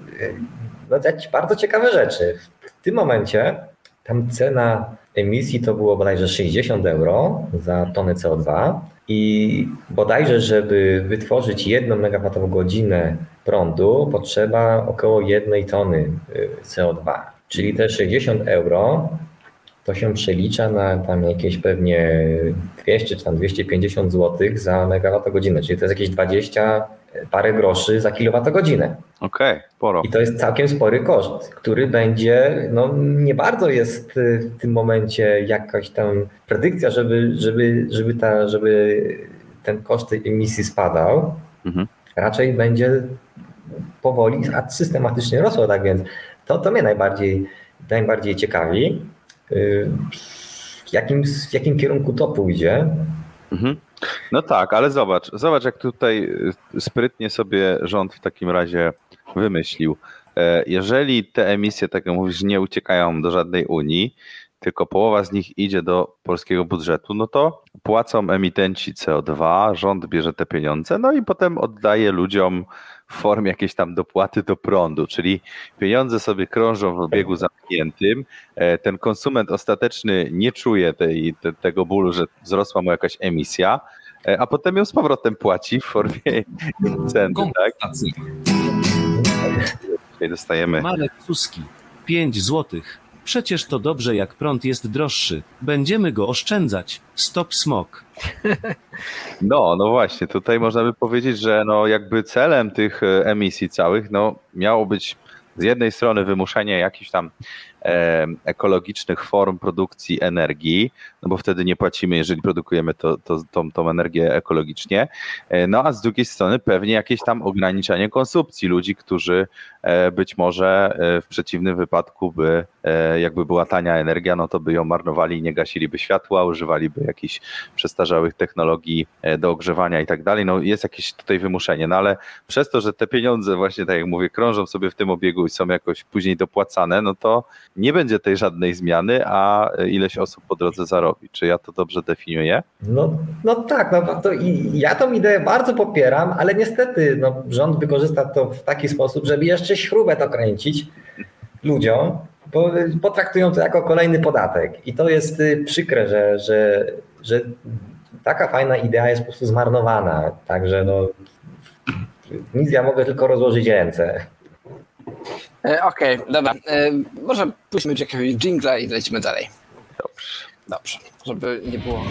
no, jakieś bardzo ciekawe rzeczy. W tym momencie tam cena emisji to było bodajże 60 euro za tonę CO2 i bodajże, żeby wytworzyć 1 MWh prądu potrzeba około 1 tony y, CO2. Czyli te 60 euro to się przelicza na tam jakieś pewnie 200 czy tam 250 zł za megawattogodzinę, czyli to jest jakieś 20 parę groszy za kilowatogodzinę. Okej, okay, sporo. I to jest całkiem spory koszt, który będzie, no nie bardzo jest w tym momencie jakaś tam predykcja, żeby, żeby, żeby, ta, żeby ten koszt emisji spadał. Mhm. Raczej będzie powoli, a systematycznie rosło, tak więc to, to mnie najbardziej, najbardziej ciekawi. W jakim, w jakim kierunku to pójdzie? Mhm. No tak, ale zobacz, zobacz jak tutaj sprytnie sobie rząd w takim razie wymyślił. E, jeżeli te emisje, tak jak mówisz, nie uciekają do żadnej Unii, tylko połowa z nich idzie do polskiego budżetu, no to płacą emitenci CO2, rząd bierze te pieniądze, no i potem oddaje ludziom w formie jakiejś tam dopłaty do prądu, czyli pieniądze sobie krążą w obiegu zamkniętym. E, ten konsument ostateczny nie czuje tej, te, tego bólu, że wzrosła mu jakaś emisja, e, a potem ją z powrotem płaci w formie ceny. Tak? Tutaj dostajemy. Marek Suski, 5 złotych. Przecież to dobrze, jak prąd jest droższy. Będziemy go oszczędzać. Stop smog. No, no właśnie, tutaj można by powiedzieć, że no jakby celem tych e, emisji całych no miało być z jednej strony wymuszenie jakichś tam ekologicznych form produkcji energii, no bo wtedy nie płacimy, jeżeli produkujemy to, to, tą, tą energię ekologicznie, e, no a z drugiej strony pewnie jakieś tam ograniczanie konsumpcji ludzi, którzy e, być może e, w przeciwnym wypadku by, jakby była tania energia, no to by ją marnowali nie gasiliby światła, używaliby jakichś przestarzałych technologii do ogrzewania i tak dalej. No jest jakieś tutaj wymuszenie, no ale przez to, że te pieniądze właśnie, tak jak mówię, krążą sobie w tym obiegu i są jakoś później dopłacane, no to nie będzie tej żadnej zmiany, a ileś osób po drodze zarobi. Czy ja to dobrze definiuję? No, no tak, no to i ja tą ideę bardzo popieram, ale niestety no, rząd wykorzysta to w taki sposób, żeby jeszcze śrubę to kręcić ludziom, bo potraktują to jako kolejny podatek. I to jest y, przykre, że, że, że taka fajna idea jest po prostu zmarnowana. Także no, nic ja mogę tylko rozłożyć ręce. E, Okej, dobra. E, może puśćmy jakiegoś jingla i lecimy dalej. Dobrze. Dobrze, żeby nie było.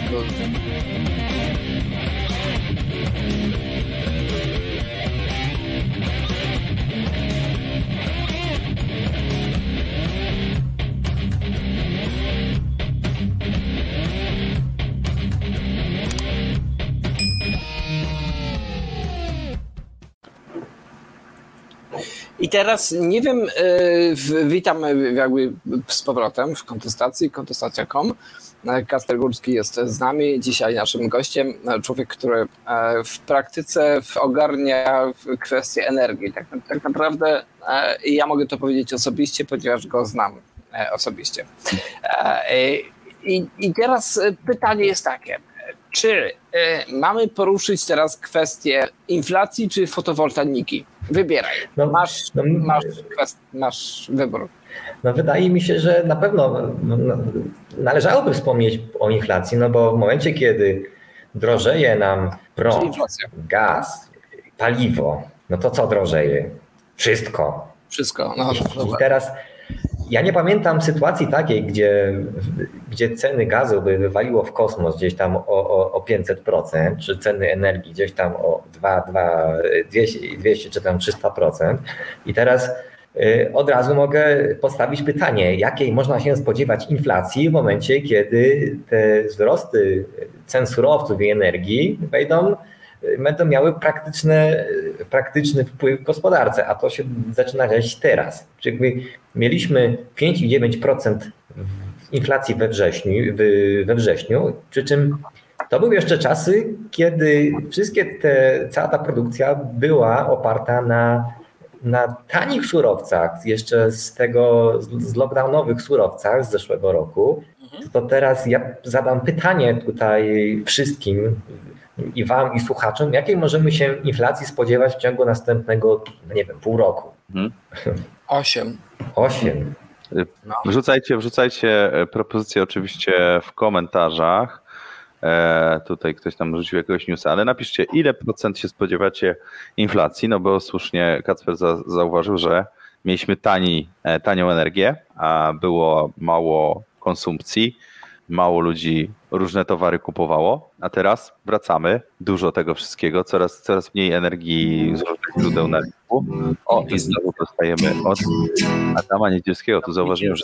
I teraz nie wiem, w- witam jakby z powrotem w kontestacji, kontestacja.com. Kasper Górski jest z nami, dzisiaj naszym gościem, człowiek, który e, w praktyce ogarnia kwestie energii. Tak, tak naprawdę e, ja mogę to powiedzieć osobiście, ponieważ go znam e, osobiście. I, I teraz pytanie jest takie, czy e, mamy poruszyć teraz kwestię inflacji czy fotowoltaiki? Wybieraj. No, Masz, no, masz, kwest- masz wybór. No wydaje mi się, że na pewno no, no, należałoby wspomnieć o inflacji, no bo w momencie, kiedy drożeje nam prąd, gaz, paliwo, no to co drożeje? Wszystko. Wszystko. No, I dobra. teraz ja nie pamiętam sytuacji takiej, gdzie, gdzie ceny gazu by wywaliło w kosmos gdzieś tam o, o, o 500%, czy ceny energii gdzieś tam o 2, 2, 200, 200 czy tam 300%. I teraz y, od razu mogę postawić pytanie, jakiej można się spodziewać inflacji w momencie, kiedy te wzrosty cen surowców i energii wejdą będą miały praktyczne, praktyczny wpływ w gospodarce, a to się zaczyna dziać teraz. Czyli mieliśmy 5,9% inflacji we wrześniu, we wrześniu, przy czym to były jeszcze czasy, kiedy wszystkie te, cała ta produkcja była oparta na, na tanich surowcach, jeszcze z tego, z lockdownowych surowcach z zeszłego roku. To teraz ja zadam pytanie tutaj wszystkim, i Wam, i słuchaczom, jakiej możemy się inflacji spodziewać w ciągu następnego, no nie wiem, pół roku? Mhm. [LAUGHS] Osiem. Osiem. Wrzucajcie, wrzucajcie e, propozycje oczywiście w komentarzach. E, tutaj ktoś tam rzucił jakiegoś newsa, ale napiszcie, ile procent się spodziewacie inflacji, no bo słusznie Kacper za, zauważył, że mieliśmy tani, e, tanią energię, a było mało konsumpcji, mało ludzi różne towary kupowało, a teraz wracamy, dużo tego wszystkiego, coraz, coraz mniej energii z różnych źródeł na rynku. O, i znowu dostajemy od Adama Niedzielskiego, tu zauważyłem, że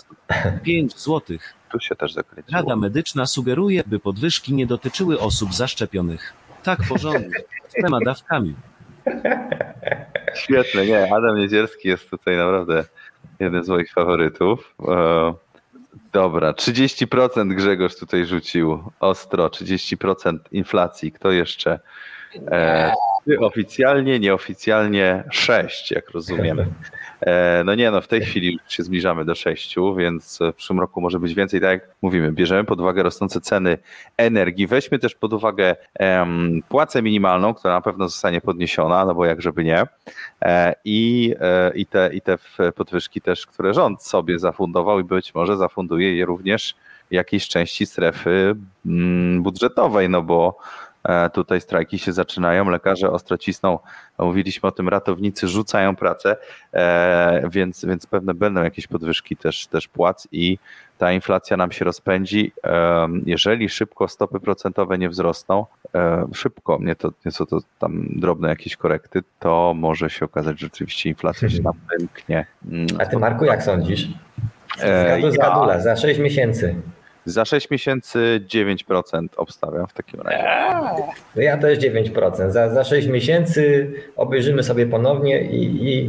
5 złotych. tu się też zakręciło. Rada Medyczna sugeruje, by podwyżki nie dotyczyły osób zaszczepionych. Tak porządnie, z trzema dawkami. Świetne, nie, Adam Niedzielski jest tutaj naprawdę jeden z moich faworytów. Dobra, 30% Grzegorz tutaj rzucił ostro, 30% inflacji. Kto jeszcze? E, oficjalnie, nieoficjalnie 6, jak rozumiem. E, no nie, no w tej chwili już się zbliżamy do 6, więc w przyszłym roku może być więcej. Tak jak mówimy, bierzemy pod uwagę rosnące ceny energii. Weźmy też pod uwagę em, płacę minimalną, która na pewno zostanie podniesiona, no bo jak żeby nie. E, I, e, i, te, I te podwyżki też, które rząd sobie zafundował i być może zafunduje je również jakiejś części strefy mm, budżetowej, no bo Tutaj strajki się zaczynają, lekarze ostro cisną, mówiliśmy o tym, ratownicy rzucają pracę, e, więc, więc pewne będą jakieś podwyżki też, też płac i ta inflacja nam się rozpędzi. Em, Jeżeli szybko stopy procentowe nie wzrosną, e, szybko, nie to, nie są to tam drobne jakieś korekty, to może się okazać, że rzeczywiście inflacja się nam wymknie. Mm, A ty Marku, jak sądzisz? E, Zgadu, ja- zgadula, za 6 miesięcy. Za 6 miesięcy 9% obstawiam w takim razie. No ja też 9%. Za, za 6 miesięcy obejrzymy sobie ponownie i, i,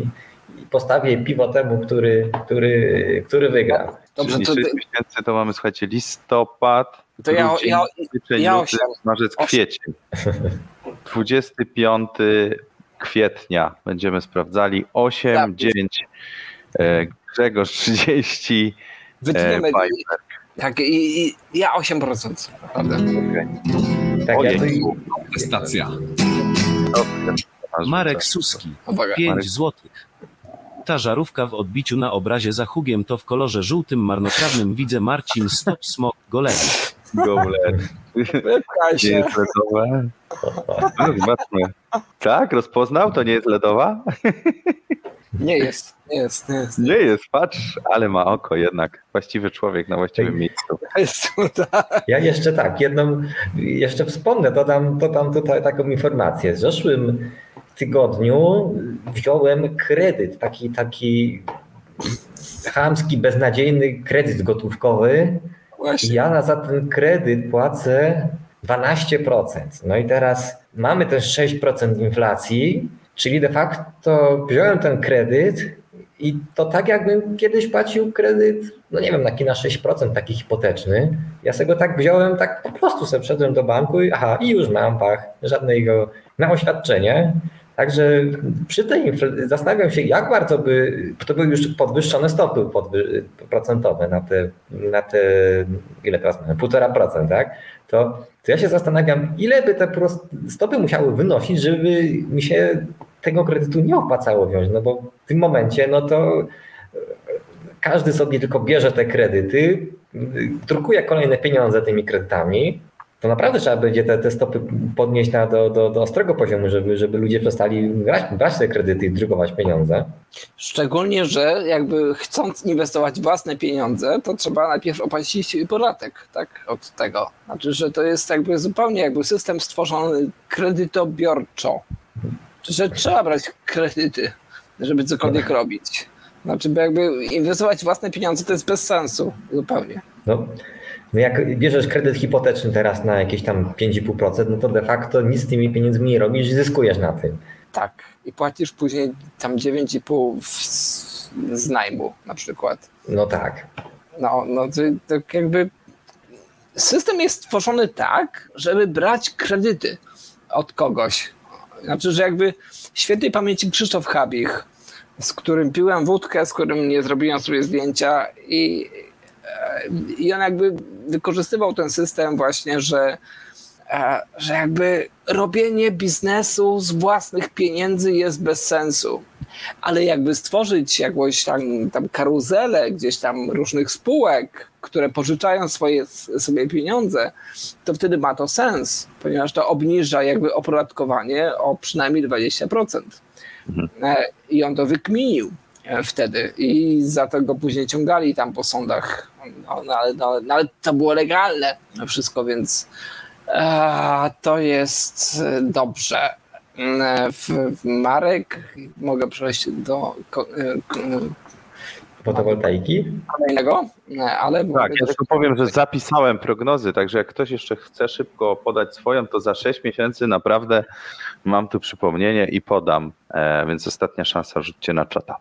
i postawię piwo temu, który, który, który wygra. Dobrze, Czyli to, 6 miesięcy to mamy, słuchajcie, listopad, to ja, grudzień, ja, styczeń, ja luty, marzec, kwiecień. 25 kwietnia będziemy sprawdzali 8, Tak. 9, e, Grzegorz 30, e, wytniemy. Piper. Tak, i, i ja 8%. Naprawdę. Tak, ja Ojej. tu, Stacja. Marek Suski. Uwaga. 5 Marek. złotych. Ta żarówka w odbiciu na obrazie za Hugiem to w kolorze żółtym marnotrawnym widzę Marcin Stop Smok. Goblet. Wypchaj Nie jest ledowe. No, Zobaczmy. Tak, rozpoznał? To nie jest ledowa? Nie jest, nie jest, nie jest. Nie jest, patrz, ale ma oko jednak. Właściwy człowiek na właściwym miejscu. [LAUGHS] jest tak. ja jeszcze tak, jedną, jeszcze wspomnę, dodam, dodam tutaj taką informację. W zeszłym tygodniu wziąłem kredyt, taki, taki chamski, beznadziejny kredyt gotówkowy. I Właśnie. ja za ten kredyt płacę 12%. No i teraz mamy też 6% inflacji, czyli de facto wziąłem ten kredyt i to tak jakbym kiedyś płacił kredyt, no nie wiem, taki na 6% taki hipoteczny. Ja sobie go tak wziąłem, tak po prostu sobie wszedłem do banku i aha, i już mam pach, żadnego, na oświadczenie. Także przy tej zastanawiam się, jak bardzo by, to były już podwyższone stopy podwy, procentowe na te, na te, ile teraz mamy, 1,5%, tak? To, to ja się zastanawiam, ile by te stopy musiały wynosić, żeby mi się tego kredytu nie opłacało wziąć, no bo w tym momencie, no to każdy sobie tylko bierze te kredyty, drukuje kolejne pieniądze tymi kredytami, to naprawdę trzeba będzie te, te stopy podnieść na, do, do, do ostrego poziomu, żeby, żeby ludzie przestali brać, brać te kredyty i drukować pieniądze. Szczególnie, że jakby chcąc inwestować własne pieniądze, to trzeba najpierw opłacić podatek, tak, od tego. Znaczy, że to jest jakby zupełnie jakby system stworzony kredytobiorczo. Że trzeba brać kredyty, żeby cokolwiek robić. Znaczy, bo jakby inwestować własne pieniądze to jest bez sensu zupełnie. No, no jak bierzesz kredyt hipoteczny teraz na jakieś tam 5,5%, no to de facto nic z tymi pieniędzmi nie robisz i zyskujesz na tym. Tak. I płacisz później tam 9,5 z, z najmu na przykład. No tak. No, no to, to jakby system jest stworzony tak, żeby brać kredyty od kogoś. Znaczy, że jakby świętej pamięci Krzysztof Habich, z którym piłem wódkę, z którym nie zrobiłem sobie zdjęcia i, e, i on jakby wykorzystywał ten system właśnie, że, e, że jakby robienie biznesu z własnych pieniędzy jest bez sensu ale jakby stworzyć jakąś tam, tam karuzelę gdzieś tam różnych spółek, które pożyczają swoje sobie pieniądze, to wtedy ma to sens, ponieważ to obniża jakby opodatkowanie o przynajmniej 20%. E, I on to wykminił e, wtedy i za to go później ciągali tam po sądach. No, no, ale, no, no, ale to było legalne wszystko, więc e, to jest dobrze. Mm, W, w Marek mogę przejść do e, ko- Fotowoltaiki? kolejnego, e, ale Tak, ja tylko powiem, że zapisałem prognozy, także jak ktoś jeszcze chce szybko podać swoją, to za 6 miesięcy naprawdę mam tu przypomnienie i podam, e, więc ostatnia szansa, rzućcie na czata.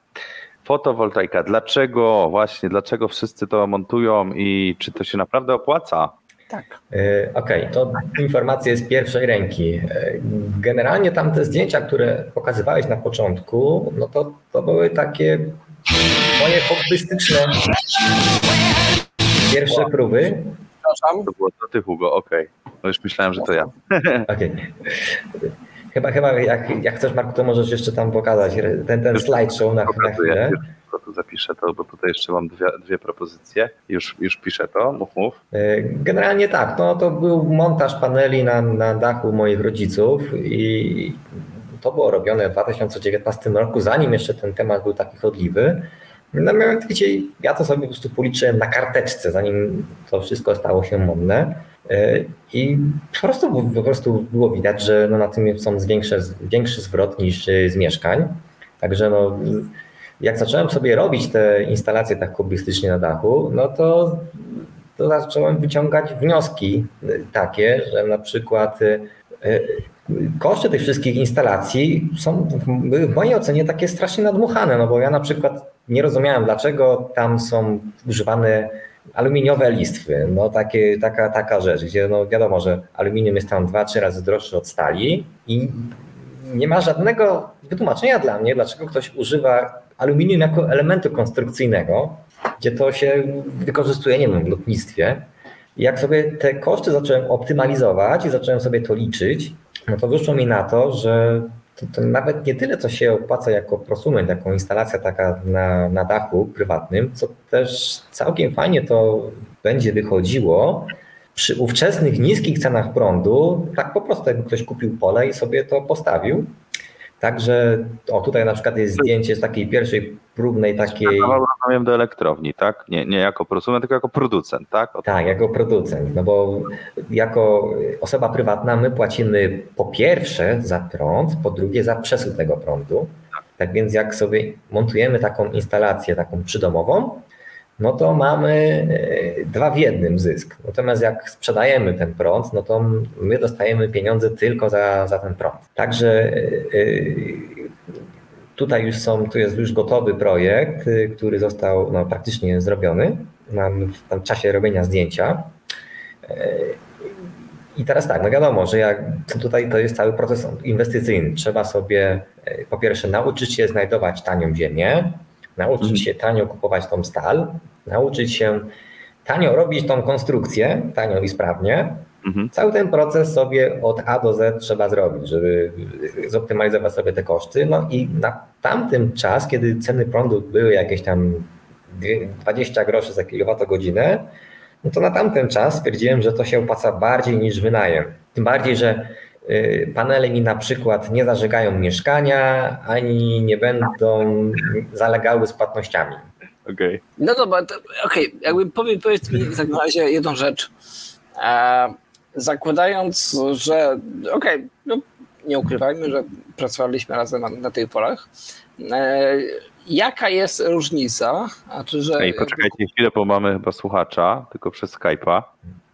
Fotowoltaika, dlaczego właśnie, dlaczego wszyscy to montują i czy to się naprawdę opłaca? Tak. E, Okej, to informacje z pierwszej ręki. E, Generalnie tam te zdjęcia, które pokazywałeś na początku, no to, to były takie moje hobbystyczne pierwsze próby. Przepraszam. To było to ty, Hugo, okej. No już myślałem, że to ja. [LAUGHS] Okej. Chyba, chyba jak, jak chcesz, Marku, to możesz jeszcze tam pokazać ten, ten slideshow na, na chwilę. Zapiszę to, bo tutaj jeszcze mam dwie, dwie propozycje. Już, już piszę to, mów, mów. E, Generalnie tak, no to był montaż paneli na, na dachu moich rodziców i to było robione w 2019 roku, zanim jeszcze ten temat był taki chodliwy. No mianowicie ja to sobie po prostu policzyłem na karteczce, zanim to wszystko stało się modne. E, I po prostu, po prostu było widać, że no na tym są większe, większy zwrot niż e, z mieszkań. Także no, jak zacząłem sobie robić te instalacje tak hobbystycznie na dachu, no to, to zacząłem wyciągać wnioski y, takie, że na przykład y, y, koszty tych wszystkich instalacji są w mojej ocenie takie strasznie nadmuchane, no bo ja na przykład nie rozumiałem, dlaczego tam są używane aluminiowe listwy. No takie, taka, taka rzecz, gdzie no wiadomo, że aluminium jest tam dwa, trzy razy droższy od stali i nie ma żadnego wytłumaczenia dla mnie, dlaczego ktoś używa aluminium jako elementu konstrukcyjnego, gdzie to się wykorzystuje, nie wiem, w lotnictwie. I jak sobie te koszty zacząłem optymalizować i zacząłem sobie to liczyć, no to wyszło mi na to, że to, to nawet nie tyle, co się opłaca jako prosument, jako instalacja taka na, na dachu prywatnym, co też całkiem fajnie to będzie wychodziło przy ówczesnych niskich cenach prądu, tak po prostu jakby ktoś kupił pole i sobie to postawił. Także o tutaj na przykład jest zdjęcie z takiej pierwszej próbnej takiej. Rozumiem do elektrowni, tak? Nie, nie jako prosument, tylko jako producent, tak? Tak, jako producent, no bo jako osoba prywatna my płacimy po pierwsze za prąd, po drugie za przesył tego prądu. Tak więc jak sobie montujemy taką instalację, taką przydomową, no to mamy e, dwa w jednym zysk. Natomiast jak sprzedajemy ten prąd, no to my dostajemy pieniądze tylko za, za ten prąd. Także e, tutaj już są, tu jest już gotowy projekt, e, który został no, praktycznie zrobiony. Mam w tam czasie robienia zdjęcia. I teraz tak, no wiadomo, że jak tutaj to jest cały proces inwestycyjny. Trzeba sobie po pierwsze nauczyć się znajdować tanią ziemię, nauczyć się tanio kupować tą stal, nauczyć się tanio robić tą konstrukcję, tanio i sprawnie. Mhm. Cały ten proces sobie od A do Z trzeba zrobić, żeby zoptymalizować sobie te koszty. No i na tamtym czas, kiedy ceny prądu były jakieś tam 20 groszy za kilowatogodzinę, no to na tamten czas stwierdziłem, że to się opłaca bardziej niż wynajem. Tym bardziej, że panele mi na przykład nie zażegają mieszkania, ani nie będą zalegały z płatnościami. Okej. No dobra, to- okej, jakby powie, powiedz mi w takim razie jedną rzecz. E, zakładając, że okej, no, nie ukrywajmy, że pracowaliśmy razem na, na tych polach. E, jaka jest różnica? A czy, że Ej, poczekajcie chwilę, bo mamy chyba słuchacza, tylko przez Skype'a.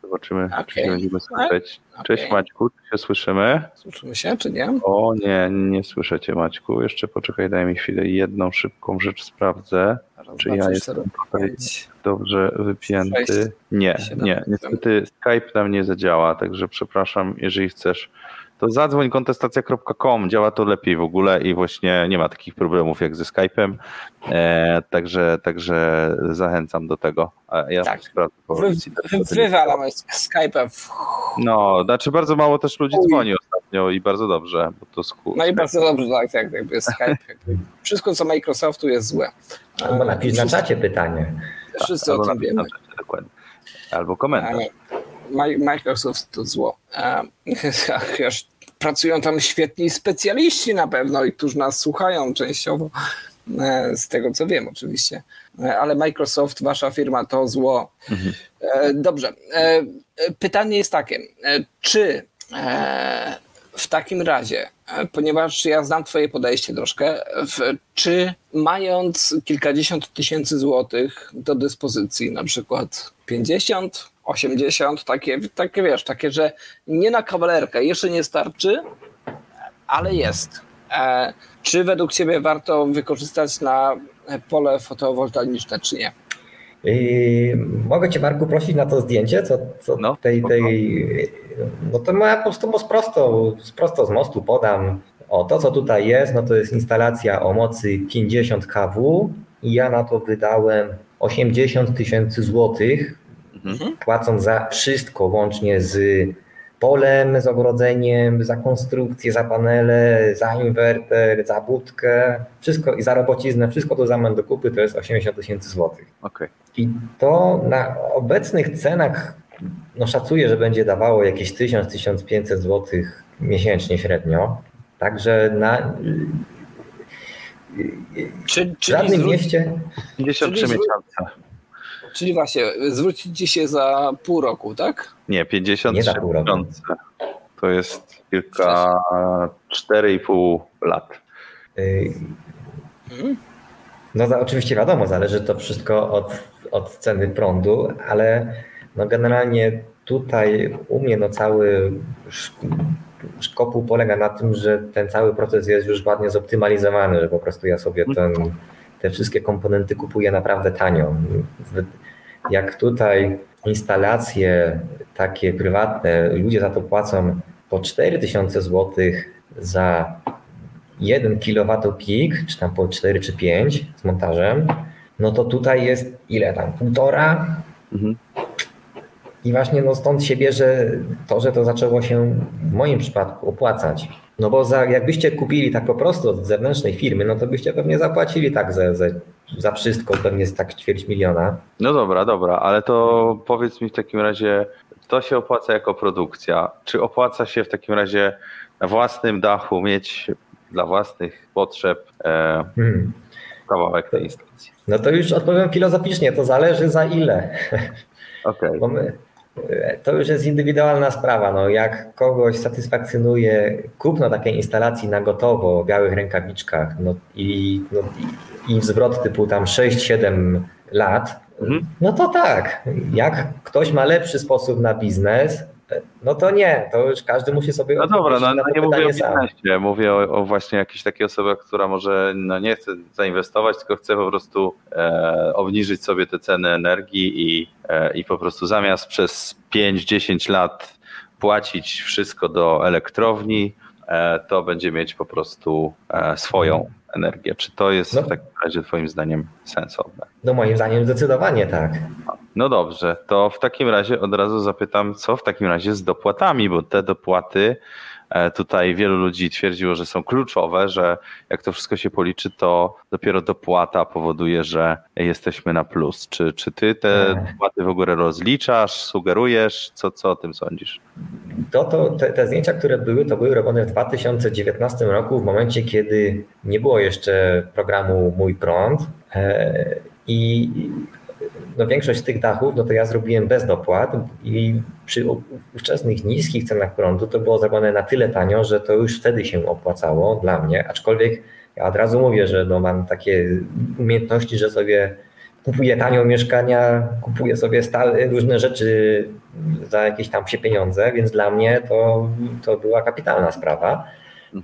Zobaczymy, czy Okej. się będziemy słyszeć. Cześć Okej. Maćku, czy się słyszymy? Słyszymy się, czy nie? O nie, nie słyszę cię Maćku. Jeszcze poczekaj, daj mi chwilę. Jedną szybką rzecz sprawdzę. Raz, Czy dwa, ja jestem dobrze wypięty? Sześć, Nie, siedem, nie. osiem. Niestety Skype nam nie zadziała, także przepraszam, jeżeli chcesz, to zadzwoń kontestacja.com, działa to lepiej w ogóle i właśnie nie ma takich problemów jak ze Skype'em, e, także, także zachęcam do tego. A ja Tak. sprawdzę po Wy, wersji. wy, wywalam Skype'a. w- No, znaczy bardzo mało też ludzi Uj. dzwoni ostatnio i bardzo dobrze, bo to sku... No i bardzo dobrze, tak, tak, jakby Skype. Jakby. Wszystko, co Microsoftu jest złe. Albo napisz na czacie pytanie. Wszyscy o Albo tym napisz wiemy. czacie, dokładnie. Albo komentarz. Mi- Microsoft to zło. Chociaż [LAUGHS] pracują tam świetni specjaliści na pewno i którzy nas słuchają częściowo, e, z tego co wiem oczywiście. E, Ale Microsoft, wasza firma to zło. Mhm. E, Dobrze. Pytanie jest takie. Czy w takim razie, ponieważ ja znam Twoje podejście troszkę, w, czy mając kilkadziesiąt tysięcy złotych do dyspozycji, na przykład 50, 80, takie, takie wiesz, takie, że nie na kawalerkę, jeszcze nie starczy, ale jest. E, czy według Ciebie warto wykorzystać na pole fotowoltaiczne, czy nie? Yy, mogę Cię Marku prosić na to zdjęcie, co, co No, tej, tej, no to ja po prostu prosto, prosto z mostu podam. O, to co tutaj jest, no to jest instalacja o mocy 50 kW i ja na to wydałem 80 tysięcy złotych, Mhm. płacąc za wszystko łącznie z polem z ogrodzeniem, za konstrukcję, za panele, za inwerter, za budkę, wszystko i za robociznę, wszystko to zamian do kupy to jest 80 tysięcy złotych. Okej. I to na obecnych cenach no szacuję, że będzie dawało jakieś 1000-1500 zł miesięcznie średnio. Także na Czy, w żadnym mieście 53 Czyli- miesiące. Czyli właśnie, zwrócicie się za pół roku, tak? Nie, Nie 53 za pół roku. miesiące. To jest kilka, 4,5 lat. Mhm. No za, oczywiście wiadomo, zależy to wszystko od, od ceny prądu, ale no generalnie tutaj u mnie no cały szk- szkopuł polega na tym, że ten cały proces jest już ładnie zoptymalizowany, że po prostu ja sobie ten, te wszystkie komponenty kupuję naprawdę tanio. Jak tutaj instalacje takie prywatne, ludzie za to płacą po 4000 zł za 1 kW pik, czy tam po 4 czy 5 z montażem, no to tutaj jest ile tam, półtora? Mhm. I właśnie no stąd się bierze to, że to zaczęło się w moim przypadku opłacać. No bo za, jakbyście kupili tak po prostu od zewnętrznej firmy, no to byście pewnie zapłacili tak za, za, za wszystko, pewnie tak ćwierć miliona. No dobra, dobra, ale to powiedz mi w takim razie, to się opłaca jako produkcja. Czy opłaca się w takim razie na własnym dachu mieć dla własnych potrzeb e, Hmm. kawałek tej instalacji? No to już odpowiem filozoficznie, to zależy za ile. Okej. My, to już jest indywidualna sprawa. No, jak kogoś satysfakcjonuje kupno takiej instalacji na gotowo w białych rękawiczkach no, i, no, i, zwrot typu tam 6-7 lat, Mhm. no to tak. Jak ktoś ma lepszy sposób na biznes, no to nie. To już każdy musi sobie No dobra, no, no nie mówię o biznesie, mówię o, o właśnie jakiejś takiej osobie, która może no nie chce zainwestować, tylko chce po prostu e, obniżyć sobie te ceny energii i, e, i po prostu zamiast przez 5-10 lat płacić wszystko do elektrowni, e, to będzie mieć po prostu e, swoją energię. Czy to jest No. w takim razie twoim zdaniem sensowne? No moim zdaniem zdecydowanie tak. No dobrze, to w takim razie od razu zapytam, co w takim razie z dopłatami, bo te dopłaty tutaj wielu ludzi twierdziło, że są kluczowe, że jak to wszystko się policzy, to dopiero dopłata powoduje, że jesteśmy na plus. Czy, czy ty te Tak. dopłaty w ogóle rozliczasz, sugerujesz? Co, co o tym sądzisz? To, to, te, te zdjęcia, które były, to były robione w 2019 roku, w momencie, kiedy nie było jeszcze programu Mój Prąd. E, I no większość tych dachów, no to ja zrobiłem bez dopłat i przy ówczesnych niskich cenach prądu to było zrobione na tyle tanio, że to już wtedy się opłacało dla mnie, aczkolwiek ja od razu mówię, że no mam takie umiejętności, że sobie kupuję tanio mieszkania, kupuję sobie stale, różne rzeczy za jakieś tam psie pieniądze, więc dla mnie to, to była kapitalna sprawa.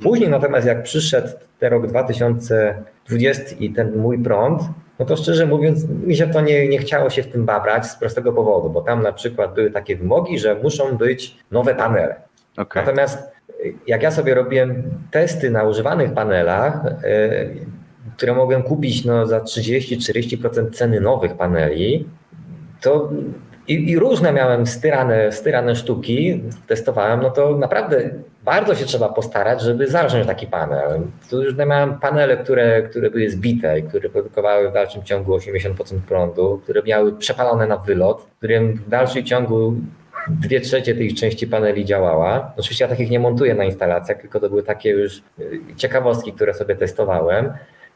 Później natomiast jak przyszedł ten rok 2020 i ten mój prąd, no to szczerze mówiąc mi się to nie, nie chciało się w tym babrać z prostego powodu, bo tam na przykład były takie wymogi, że muszą być nowe panele. Okej. Natomiast jak ja sobie robiłem testy na używanych panelach, e, które mogłem kupić no, za 30-40% ceny nowych paneli, to i, i różne miałem styrane, styrane sztuki, testowałem, no to naprawdę bardzo się trzeba postarać, żeby zarżnąć taki panel. Tu już miałem panele, które, które były zbite które produkowały w dalszym ciągu 80% prądu, które miały przepalone na wylot, którym w dalszym ciągu dwie trzecie tych części paneli działała. Oczywiście ja takich nie montuję na instalacjach, tylko to były takie już y, ciekawostki, które sobie testowałem.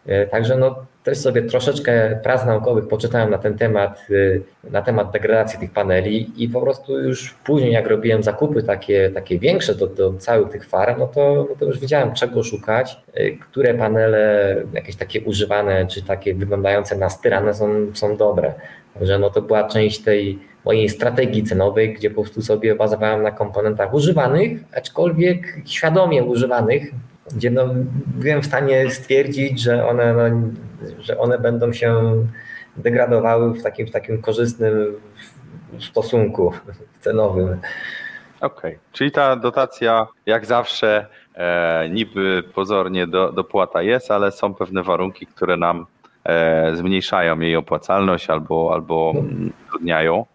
Y, Także no, też sobie troszeczkę prac naukowych poczytałem na ten temat, y, na temat degradacji tych paneli i po prostu już później jak robiłem zakupy takie, takie większe do, do całych tych farm, no to, no to już wiedziałem czego szukać, y, które panele jakieś takie używane czy takie wyglądające na styrane są, są dobre. Także no to była część tej mojej strategii cenowej, gdzie po prostu sobie bazowałem na komponentach używanych, aczkolwiek świadomie używanych, gdzie no, byłem w stanie stwierdzić, że one, no, że one będą się degradowały w takim, w takim korzystnym stosunku cenowym. Okej, czyli ta dotacja jak zawsze e, niby pozornie do, dopłata jest, ale są pewne warunki, które nam e, zmniejszają jej opłacalność albo, albo mm, utrudniają.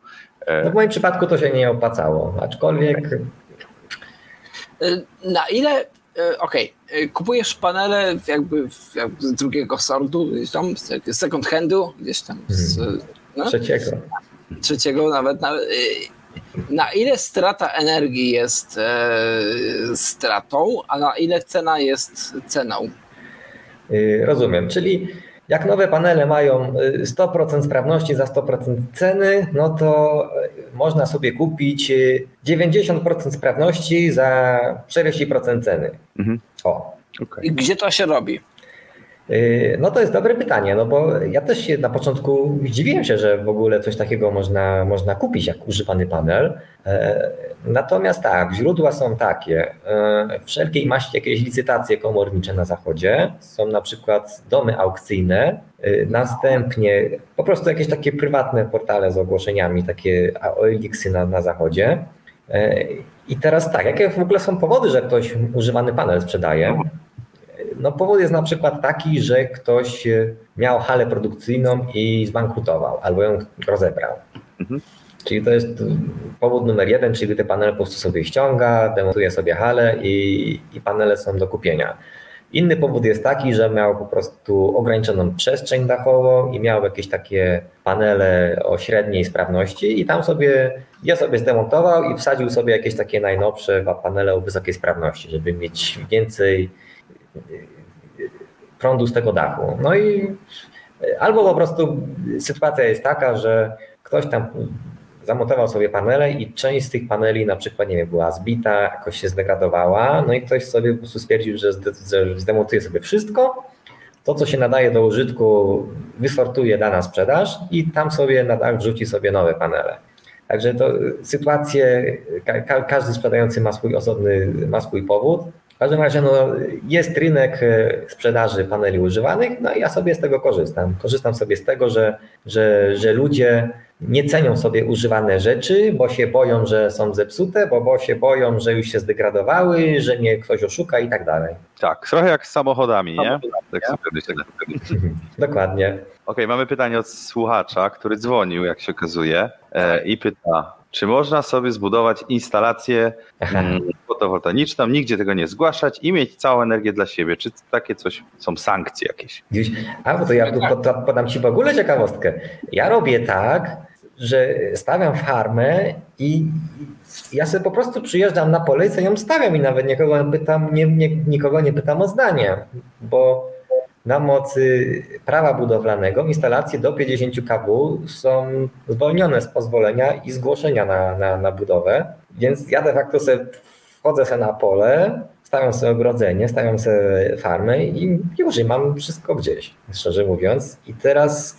No w moim przypadku to się nie opłacało, aczkolwiek Y, Na ile, okej, y, kupujesz panele jakby, jakby z drugiego sortu, gdzieś tam, z second handu, gdzieś tam z no, Trzeciego. trzeciego nawet. Na, y, na ile strata energii jest e, stratą, a na ile cena jest ceną? Y, Rozumiem, czyli jak nowe panele mają y, 100% sprawności za 100% ceny, no to y, można sobie kupić y, 90% sprawności za 40% ceny. Mhm. O. Okej. I gdzie to się robi? Y, No to jest dobre pytanie, no bo ja też się na początku zdziwiłem się, że w ogóle coś takiego można, można kupić jak używany panel. E, Natomiast tak, źródła są takie. e, Wszelkiej maści jakieś licytacje komornicze na zachodzie. Są na przykład domy aukcyjne, następnie po prostu jakieś takie prywatne portale z ogłoszeniami, takie OLX-y na, na zachodzie. I teraz tak, jakie w ogóle są powody, że ktoś używany panel sprzedaje? No powód jest na przykład taki, że ktoś e, miał halę produkcyjną i zbankrutował albo ją rozebrał. Mhm. Czyli to jest powód numer jeden, czyli te panele po prostu sobie ściąga, demontuje sobie halę i, i panele są do kupienia. Inny powód jest taki, że miał po prostu ograniczoną przestrzeń dachową i miał jakieś takie panele o średniej sprawności i tam sobie je sobie zdemontował i wsadził sobie jakieś takie najnowsze panele o wysokiej sprawności, żeby mieć więcej prądu z tego dachu. No i albo po prostu sytuacja jest taka, że ktoś tam zamontował sobie panele i część z tych paneli na przykład, nie wiem, była zbita, jakoś się zdegradowała, no i ktoś sobie po prostu stwierdził, że zde- że zdemontuje sobie wszystko, to co się nadaje do użytku wysortuje da na sprzedaż i tam sobie na dach wrzuci sobie nowe panele. Także to sytuacje, ka- ka- każdy sprzedający ma swój osobny, ma swój powód. W każdym razie no, jest rynek e, sprzedaży paneli używanych, no i ja sobie z tego korzystam. Korzystam sobie z tego, że, że, że ludzie nie cenią sobie używane rzeczy, bo się boją, że są zepsute, bo, bo się boją, że już się zdegradowały, że mnie ktoś oszuka i tak dalej. Tak, trochę jak z samochodami, nie? Tak sobie myślę. [LAUGHS] Dokładnie. Okej, mamy pytanie od słuchacza, który dzwonił, jak się okazuje, e, i pyta, czy można sobie zbudować instalację mm, fotowoltaiczną, nigdzie tego nie zgłaszać i mieć całą energię dla siebie? Czy takie coś są sankcje jakieś? A bo to ja podam Ci w ogóle ciekawostkę. Ja robię tak, że stawiam farmę i ja sobie po prostu przyjeżdżam na pole i sobie ją stawiam i nawet nikogo nie pytam, nie, nie, nikogo nie pytam o zdanie, bo na mocy prawa budowlanego instalacje do 50 kW są zwolnione z pozwolenia i zgłoszenia na, na, na budowę, więc ja de facto sobie wchodzę sobie na pole, stawiam sobie ogrodzenie, stawiam sobie farmę i już i mam wszystko gdzieś, szczerze mówiąc. I teraz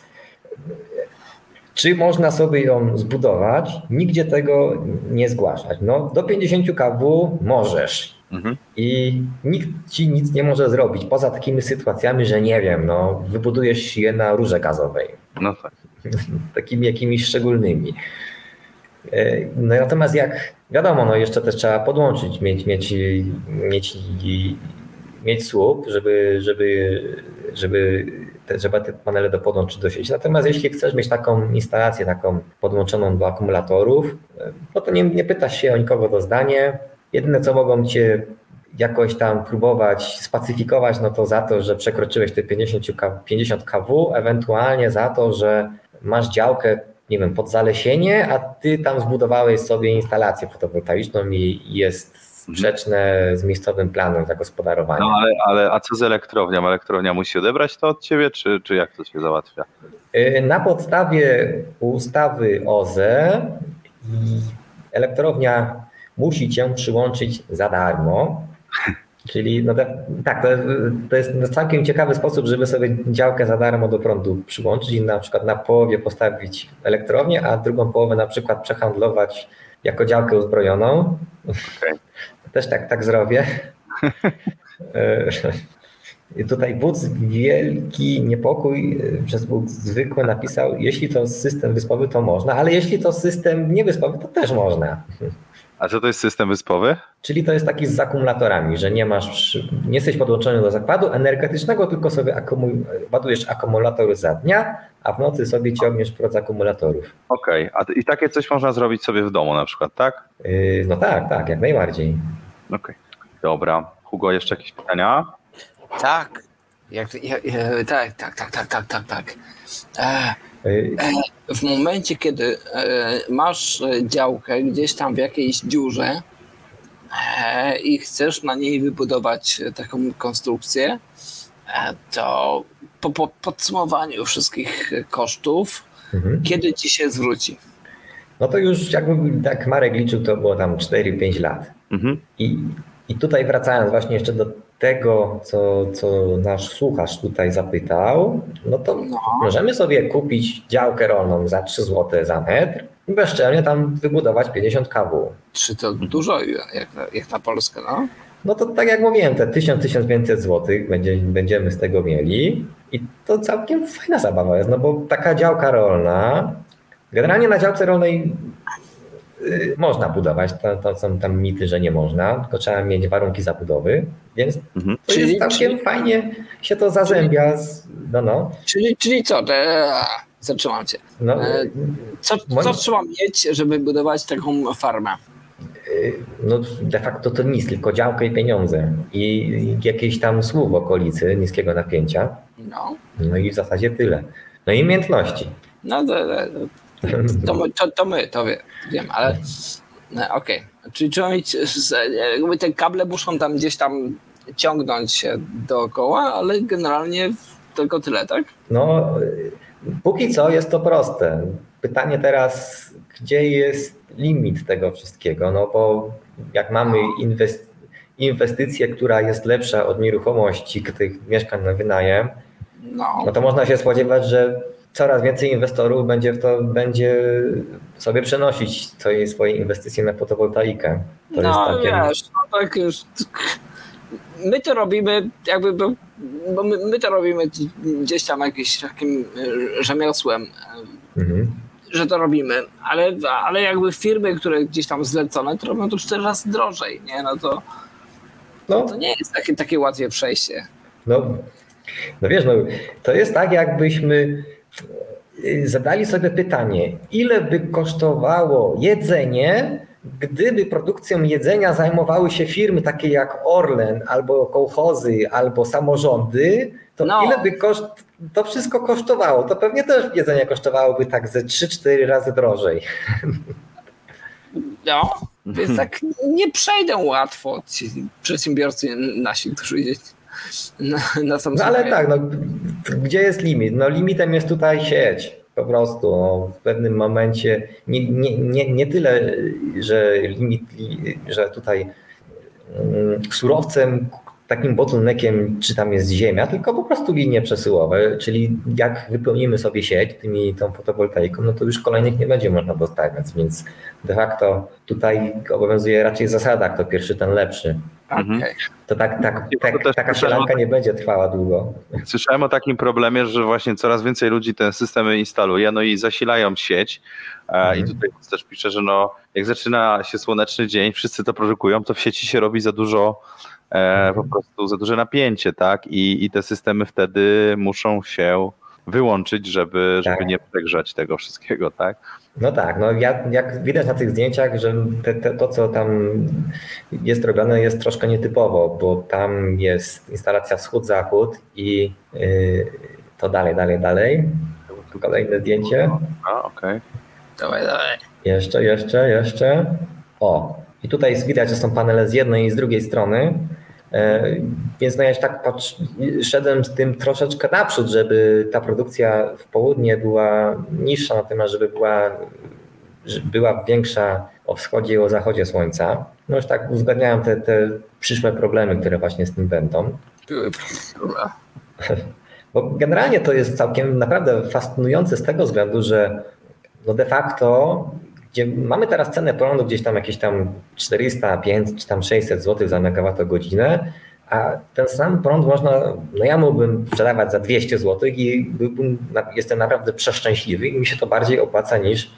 czy można sobie ją zbudować? Nigdzie tego nie zgłaszać. No, do 50 kW możesz. Mhm. I nikt ci nic nie może zrobić, poza takimi sytuacjami, że nie wiem, no, wybudujesz je na rurze gazowej, No tak. [LAUGHS] takimi jakimiś szczególnymi. E, No natomiast jak wiadomo, no jeszcze też trzeba podłączyć, mieć, mieć, mieć, mieć słup, żeby, żeby, żeby, te, żeby te panele do podłączyć do sieci. Natomiast jeśli chcesz mieć taką instalację, taką podłączoną do akumulatorów, e, no to nie, nie pytasz się o nikogo do zdania. Jedyne co mogą cię jakoś tam próbować spacyfikować, no to za to, że przekroczyłeś te 50, K- 50 kW, ewentualnie za to, że masz działkę, nie wiem, pod zalesienie, a ty tam zbudowałeś sobie instalację fotowoltaiczną i jest sprzeczne z miejscowym planem zagospodarowania. No ale, ale a co z elektrownią? Elektrownia musi odebrać to od ciebie, czy, czy jak to się załatwia? Y, Na podstawie ustawy OZE elektrownia musi cię przyłączyć za darmo. Czyli no te, tak, to, to jest całkiem ciekawy sposób, żeby sobie działkę za darmo do prądu przyłączyć i na przykład na połowie postawić elektrownię, a drugą połowę na przykład przehandlować jako działkę uzbrojoną. Okej. [LAUGHS] Też tak, tak zrobię. [LAUGHS] I tutaj wódz wielki niepokój przez Bóg zwykły napisał, jeśli to system wyspowy, to można, ale jeśli to system niewyspowy, to też można. A co to jest system wyspowy? Czyli to jest taki z akumulatorami, że nie masz, nie jesteś podłączony do zakładu energetycznego, tylko sobie akumul- ładujesz akumulator za dnia, a w nocy sobie ciągniesz z akumulatorów. Okej, a i takie coś można zrobić sobie w domu na przykład, tak? Yy, No tak, tak, jak najbardziej. Okej. Dobra. Hugo, jeszcze jakieś pytania? Tak. Jak, jak, e, tak, tak, tak, tak, tak, tak, tak. E, Y, w momencie, kiedy e, masz e, działkę gdzieś tam w jakiejś dziurze e, i chcesz na niej wybudować e, taką konstrukcję, e, to po, po podsumowaniu wszystkich e, kosztów, mhm. kiedy ci się zwróci? No to już jakby tak Marek liczył, to było tam 4-5 lat. Mhm. I, I tutaj wracając właśnie jeszcze do tego, co, co nasz słuchacz tutaj zapytał, no to No. możemy sobie kupić działkę rolną za 3 zł za metr i bezczelnie tam wybudować 50 kW. Czy to dużo jak, na- jak na Polskę, no? No to tak jak mówiłem, te 1000-1500 zł będzie, będziemy z tego mieli i to całkiem fajna zabawa jest, no bo taka działka rolna, generalnie na działce rolnej można budować, to, to są tam mity, że nie można, tylko trzeba mieć warunki zabudowy, więc Mhm. to Czyli- jest całkiem czyli- fajnie się to zazębia, z, no no, Czyli, czyli co? Te, a, zatrzymam cię. no, E, Co, Moim- co trzeba mieć, żeby budować taką farmę? y, no de facto to nic, tylko działkę i pieniądze i, i jakieś tam słów w okolicy niskiego napięcia, No, no i w zasadzie tyle. No i umiejętności. no to, to, to, my, to, to my, to wie, wiem, ale no, okej. Czyli trzeba mieć, z- jakby te kable muszą tam gdzieś tam ciągnąć się dookoła, ale generalnie tylko tyle, tak? No, póki co jest to proste. Pytanie teraz, gdzie jest limit tego wszystkiego? No bo jak mamy inwest- inwestycję, która jest lepsza od nieruchomości, tych mieszkań na wynajem, No, no to można się spodziewać, że coraz więcej inwestorów będzie w to będzie sobie przenosić swoje, inwestycje na fotowoltaikę. To no jest takie. wiesz, no tak już. My to robimy jakby, bo, my, my to robimy gdzieś tam jakimś takim e, rzemiosłem, e, Mhm. że to robimy, ale, ale jakby firmy, które gdzieś tam zlecone, to robią to cztery razy drożej, nie? No to, No, to nie jest takie, takie łatwe przejście. No, no wiesz, no, to jest tak, jakbyśmy zadali sobie pytanie, ile by kosztowało jedzenie, gdyby produkcją jedzenia zajmowały się firmy takie jak Orlen, albo kołchozy, albo samorządy, to No. ile by koszt, to wszystko kosztowało? To pewnie też jedzenie kosztowałoby tak ze 3-4 razy drożej. No, więc tak nie przejdą łatwo ci przedsiębiorcy nasi, którzy na, na No ale tak, no, gdzie jest limit? No limitem jest tutaj sieć. Po prostu no, w pewnym momencie nie, nie, nie, nie tyle, że limit, li- że tutaj mm, surowcem, takim bottleneckiem, czy tam jest ziemia, tylko po prostu linie przesyłowe, czyli jak wypełnimy sobie sieć tymi tą fotowoltaiką, no to już kolejnych nie będzie można dostawiać, więc de facto tutaj obowiązuje raczej zasada, kto pierwszy, ten lepszy. Mhm. To tak, tak, tak, taka sielanka nie będzie trwała długo. Słyszałem o takim problemie, że właśnie coraz więcej ludzi te systemy instaluje, no i zasilają sieć. E, Mhm. I tutaj też pisze, że no, jak zaczyna się słoneczny dzień, wszyscy to produkują, to w sieci się robi za dużo, e, po prostu za duże napięcie, tak? I, I te systemy wtedy muszą się wyłączyć, żeby, żeby Tak. nie przegrzać tego wszystkiego, tak? No tak, no ja, jak widać na tych zdjęciach, że te, te, to, co tam jest robione, jest troszkę nietypowo, bo tam jest instalacja wschód-zachód i yy, to dalej, dalej, dalej. Kolejne zdjęcie. A, okej. Dawaj, dawaj. Jeszcze, jeszcze, jeszcze. O, i tutaj jest widać, że są panele z jednej i z drugiej strony. E, Więc no ja się tak patrz, szedłem z tym troszeczkę naprzód, żeby ta produkcja w południe była niższa, natomiast żeby była, żeby była większa o wschodzie i o zachodzie słońca. No już tak uzgadniałem te, te przyszłe problemy, które właśnie z tym będą. [LAUGHS] Bo generalnie to jest całkiem naprawdę fascynujące z tego względu, że no de facto, gdzie mamy teraz cenę prądu gdzieś tam jakieś tam 400, 500 czy tam 600 zł za megawattogodzinę, a ten sam prąd można, no ja mógłbym sprzedawać za 200 zł i byłbym, jestem naprawdę przeszczęśliwy i mi się to bardziej opłaca niż,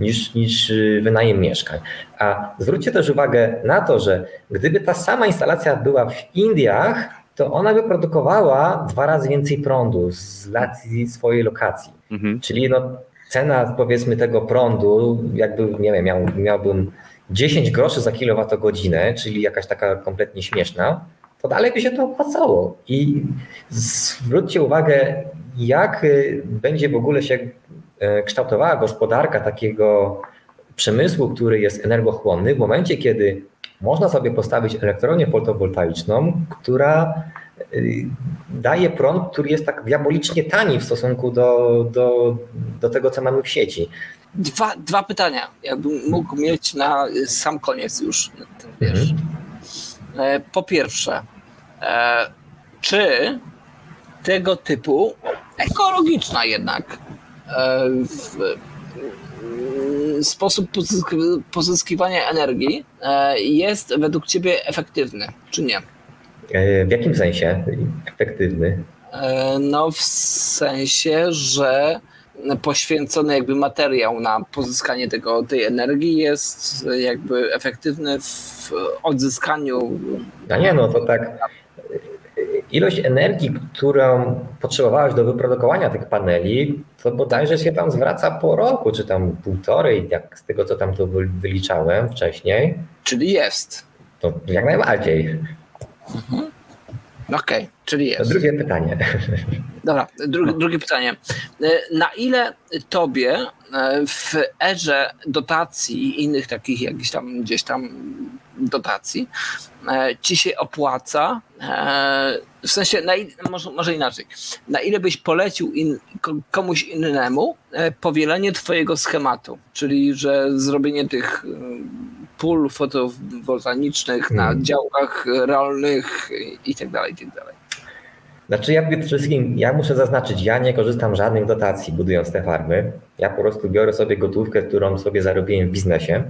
niż, niż y, wynajem mieszkań. A zwróćcie też uwagę na to, że gdyby ta sama instalacja była w Indiach, to ona by produkowała dwa razy więcej prądu z racji swojej lokacji. Mhm. Czyli no, cena powiedzmy tego prądu, jakby, nie wiem, miał, miałbym 10 groszy za kilowatogodzinę, czyli jakaś taka kompletnie śmieszna, to dalej by się to opłacało. I zwróćcie uwagę, jak y, będzie w ogóle się e, kształtowała gospodarka takiego przemysłu, który jest energochłonny, w momencie, kiedy można sobie postawić elektrownię fotowoltaiczną, która y, daje prąd, który jest tak diabolicznie tani w stosunku do, do, do tego, co mamy w sieci. Dwa, dwa pytania, jakbym mógł mieć na sam koniec już ten wiesz. E, Po pierwsze, e, czy tego typu ekologiczna jednak e, w- sposób pozysk- pozyskiwania energii jest według Ciebie efektywny, czy nie? E, W jakim sensie efektywny? E, No w sensie, że poświęcony jakby materiał na pozyskanie tego, tej energii jest jakby efektywny w odzyskaniu A nie, no to tak. Ilość energii, którą potrzebowałeś do wyprodukowania tych paneli, to bodajże się tam zwraca po roku, czy tam półtorej, jak z tego co tam to wy- wyliczałem wcześniej, Czyli jest. to jak najbardziej. Okej, czyli To jest. drugie pytanie. Dobra, dru, drugie pytanie. E, Na ile tobie e, w erze dotacji i innych takich jakichś tam gdzieś tam dotacji e, ci się opłaca, w sensie może, może inaczej, na ile byś polecił in, ko- komuś innemu powielenie twojego schematu, czyli że zrobienie tych pól fotowoltaicznych na Hmm. działkach rolnych i tak dalej, i tak dalej. Znaczy ja przede wszystkim, ja muszę zaznaczyć, ja nie korzystam z żadnych dotacji budując te farmy. Ja po prostu biorę sobie gotówkę, którą sobie zarobiłem w biznesie.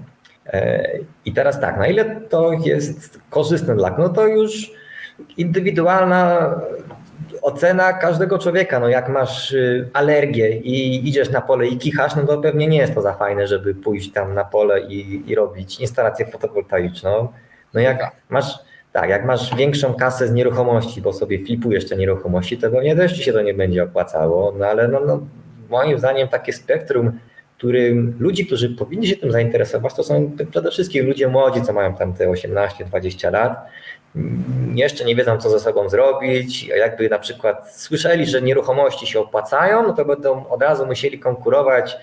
E, I teraz tak, na ile to jest korzystne dla no to już indywidualna ocena każdego człowieka. No jak masz y, alergię i idziesz na pole i kichasz, no to pewnie nie jest to za fajne, żeby pójść tam na pole i, i robić instalację fotowoltaiczną. No jak masz, tak, jak masz większą kasę z nieruchomości, bo sobie flipujesz te nieruchomości, to pewnie też ci się to nie będzie opłacało, no ale no, no, moim zdaniem takie spektrum, którym ludzi, którzy powinni się tym zainteresować, to są przede wszystkim ludzie młodzi, co mają tam te 18-20 lat, jeszcze nie wiedzą, co ze sobą zrobić, jakby na przykład słyszeli, że nieruchomości się opłacają, no to będą od razu musieli konkurować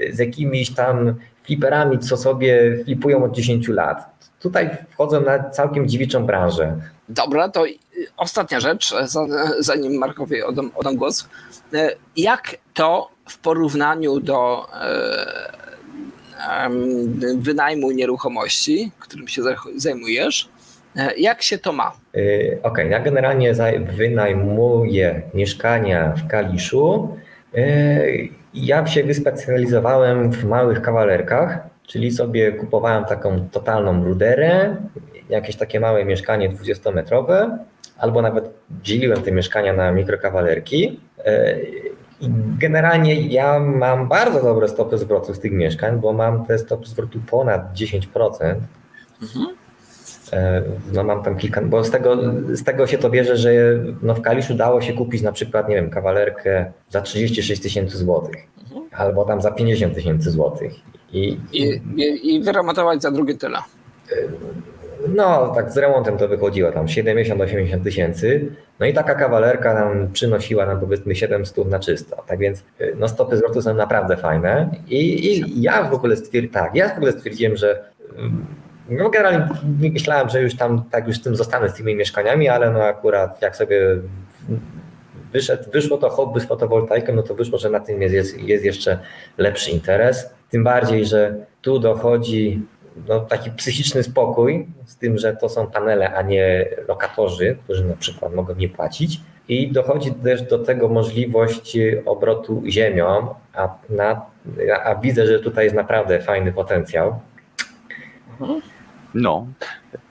y, z jakimiś tam fliperami, co sobie flipują od 10 lat. Tutaj wchodzą na całkiem dziewiczą branżę. Dobra, to y, ostatnia rzecz, e, za- zanim Markowi oddam, oddam głos. E, Jak to w porównaniu do e, wynajmu nieruchomości, którym się zaj- zajmujesz, e, jak się to ma? Yy, Okej, ja generalnie wynajmuję mieszkania w Kaliszu. Yy, Ja się wyspecjalizowałem w małych kawalerkach, czyli sobie kupowałem taką totalną ruderę, jakieś takie małe mieszkanie 20-metrowe, albo nawet dzieliłem te mieszkania na mikrokawalerki. Generalnie ja mam bardzo dobre stopy zwrotu z tych mieszkań, bo mam te stopy zwrotu ponad 10%. E, No mam tam kilka, bo z tego, z tego się to bierze, że no w Kaliszu dało się kupić na przykład, nie wiem, kawalerkę za 36 tysięcy złotych albo tam za 50 tysięcy złotych. I, I, i, I wyremontować za drugie tyle. no tak z remontem to wychodziło tam 70-80 tysięcy. No i taka kawalerka nam przynosiła nam powiedzmy 700 na czysto. Tak więc y, no stopy zwrotu są naprawdę fajne. I, i ja w ogóle stwierdziłem, tak, ja w ogóle stwierdziłem, że ym, no generalnie myślałem, że już tam tak już z tym zostanę z tymi mieszkaniami, ale no akurat jak sobie wyszedł, wyszło to hobby z fotowoltaiką, no to wyszło, że na tym jest, jest, jest jeszcze lepszy interes. Tym bardziej, że tu dochodzi no, taki psychiczny spokój z tym, że to są panele, a nie lokatorzy, którzy na przykład mogą nie płacić. I dochodzi też do tego możliwość obrotu ziemią, a, na, a widzę, że tutaj jest naprawdę fajny potencjał. No,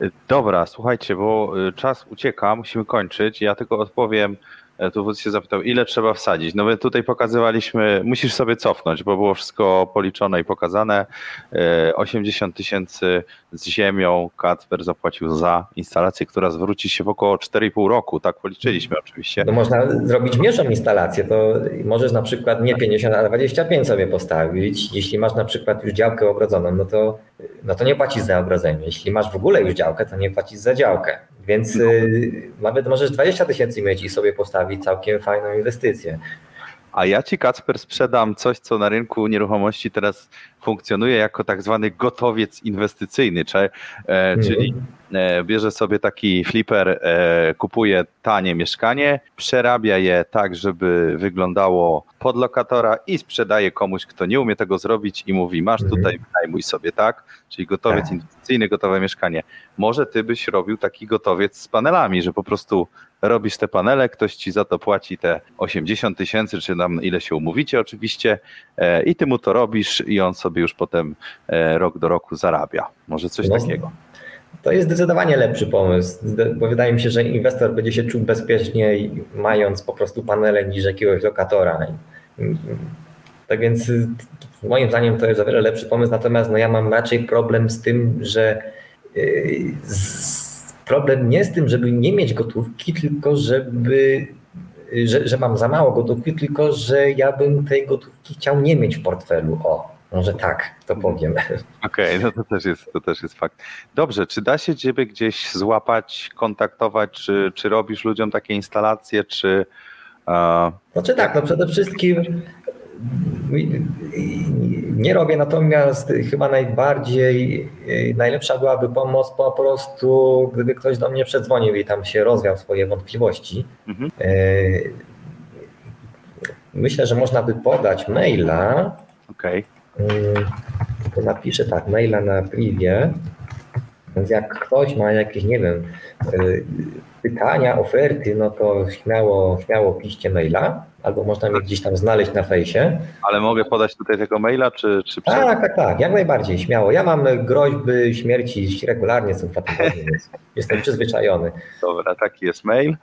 Y, dobra, słuchajcie, bo y, czas ucieka, musimy kończyć. Ja tylko odpowiem, e, tu wódz się zapytał, ile trzeba wsadzić. No my tutaj pokazywaliśmy, musisz sobie cofnąć, bo było wszystko policzone i pokazane. E, 80 tysięcy z ziemią Kacper zapłacił za instalację, która zwróci się w około 4,5 roku, tak policzyliśmy oczywiście. No można zrobić mniejszą instalację, to możesz na przykład nie 50, ale 25 sobie postawić. Jeśli masz na przykład już działkę ogrodzoną, no to no to nie płacisz za ogrodzenie. Jeśli masz w ogóle już działkę, to nie płacisz za działkę. Więc y, nawet możesz 20 tysięcy mieć i sobie postawić całkiem fajną inwestycję. A ja ci, Kacper, sprzedam coś, co na rynku nieruchomości teraz funkcjonuje jako tak zwany gotowiec inwestycyjny, e, czyli e, bierze sobie taki flipper, e, kupuje tanie mieszkanie, przerabia je tak, żeby wyglądało pod lokatora i sprzedaje komuś, kto nie umie tego zrobić i mówi, masz tutaj, wynajmuj sobie, tak? Czyli gotowiec Tak. inwestycyjny, gotowe mieszkanie. Może ty byś robił taki gotowiec z panelami, że po prostu robisz te panele, ktoś ci za to płaci te 80 tysięcy, czy tam ile się umówicie oczywiście e, i ty mu to robisz i on sobie już potem e, rok do roku zarabia. Może coś No, takiego. To jest zdecydowanie lepszy pomysł, bo wydaje mi się, że inwestor będzie się czuł bezpieczniej, mając po prostu panele niż jakiegoś lokatora. Tak więc y, moim zdaniem to jest o wiele lepszy pomysł, natomiast no ja mam raczej problem z tym, że y, problem nie z tym, żeby nie mieć gotówki, tylko żeby y, że, że mam za mało gotówki, tylko że ja bym tej gotówki chciał nie mieć w portfelu. O, może tak, to powiem. Okej, no to też, jest, to też jest fakt. Dobrze, czy da się ciebie gdzieś złapać, kontaktować, czy, czy robisz ludziom takie instalacje, czy e, Znaczy tak, no przede wszystkim nie robię, natomiast chyba najbardziej, najlepsza byłaby pomoc po prostu, gdyby ktoś do mnie przedzwonił i tam się rozwiał swoje wątpliwości. Mhm. E, Myślę, że można by podać maila, okej, Mm, to napiszę tak, maila na privie, więc jak ktoś ma jakieś, nie wiem, y, pytania, oferty, no to śmiało, śmiało piszcie maila, albo można mnie gdzieś tam znaleźć na fejsie. ale mogę podać tutaj tego maila, czy, czy Tak, tak, tak, jak najbardziej, śmiało. Ja mam groźby śmierci regularnie, tygodnie, [LAUGHS] więc jestem przyzwyczajony. Dobra, taki jest mail.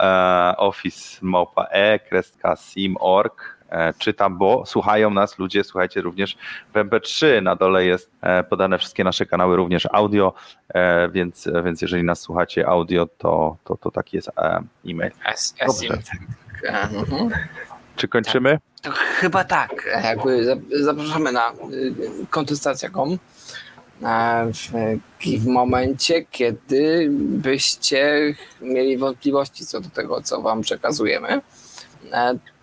E, office małpa e, krestka sim.org. E, czytam, bo słuchają nas ludzie, słuchajcie również w MP3. Na dole jest e, podane wszystkie nasze kanały, również audio, e, więc, więc jeżeli nas słuchacie audio, to, to, to taki jest e-mail. Dobrze. Tak. Mhm. Czy kończymy? To chyba tak. Jakby zap- zapraszamy na y, kontestację.com e, w, w momencie, kiedy byście mieli wątpliwości co do tego, co wam przekazujemy,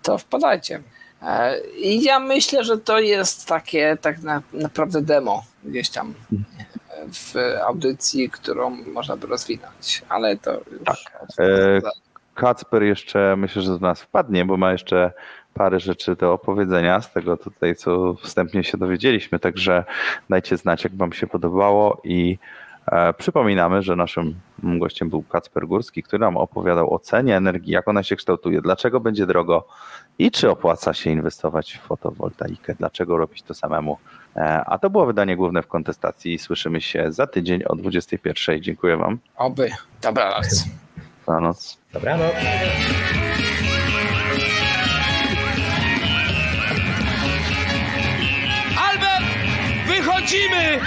to wpadajcie. E, I ja myślę, że to jest takie tak na, naprawdę demo gdzieś tam e, w audycji, którą można by rozwinąć, ale to już Tak. E, Kacper jeszcze myślę, że do nas wpadnie, bo ma jeszcze parę rzeczy do opowiedzenia z tego tutaj, co wstępnie się dowiedzieliśmy. Także dajcie znać, jak Wam się podobało i przypominamy, że naszym gościem był Kacper Górski, który nam opowiadał o cenie energii, jak ona się kształtuje, dlaczego będzie drogo i czy opłaca się inwestować w fotowoltaikę, dlaczego robić to samemu. E, a to było wydanie główne w kontestacji. Słyszymy się za tydzień o 21. Dziękuję Wam. Oby. Dobranoc. Dobranoc. Dobranoc. Albert, wychodzimy!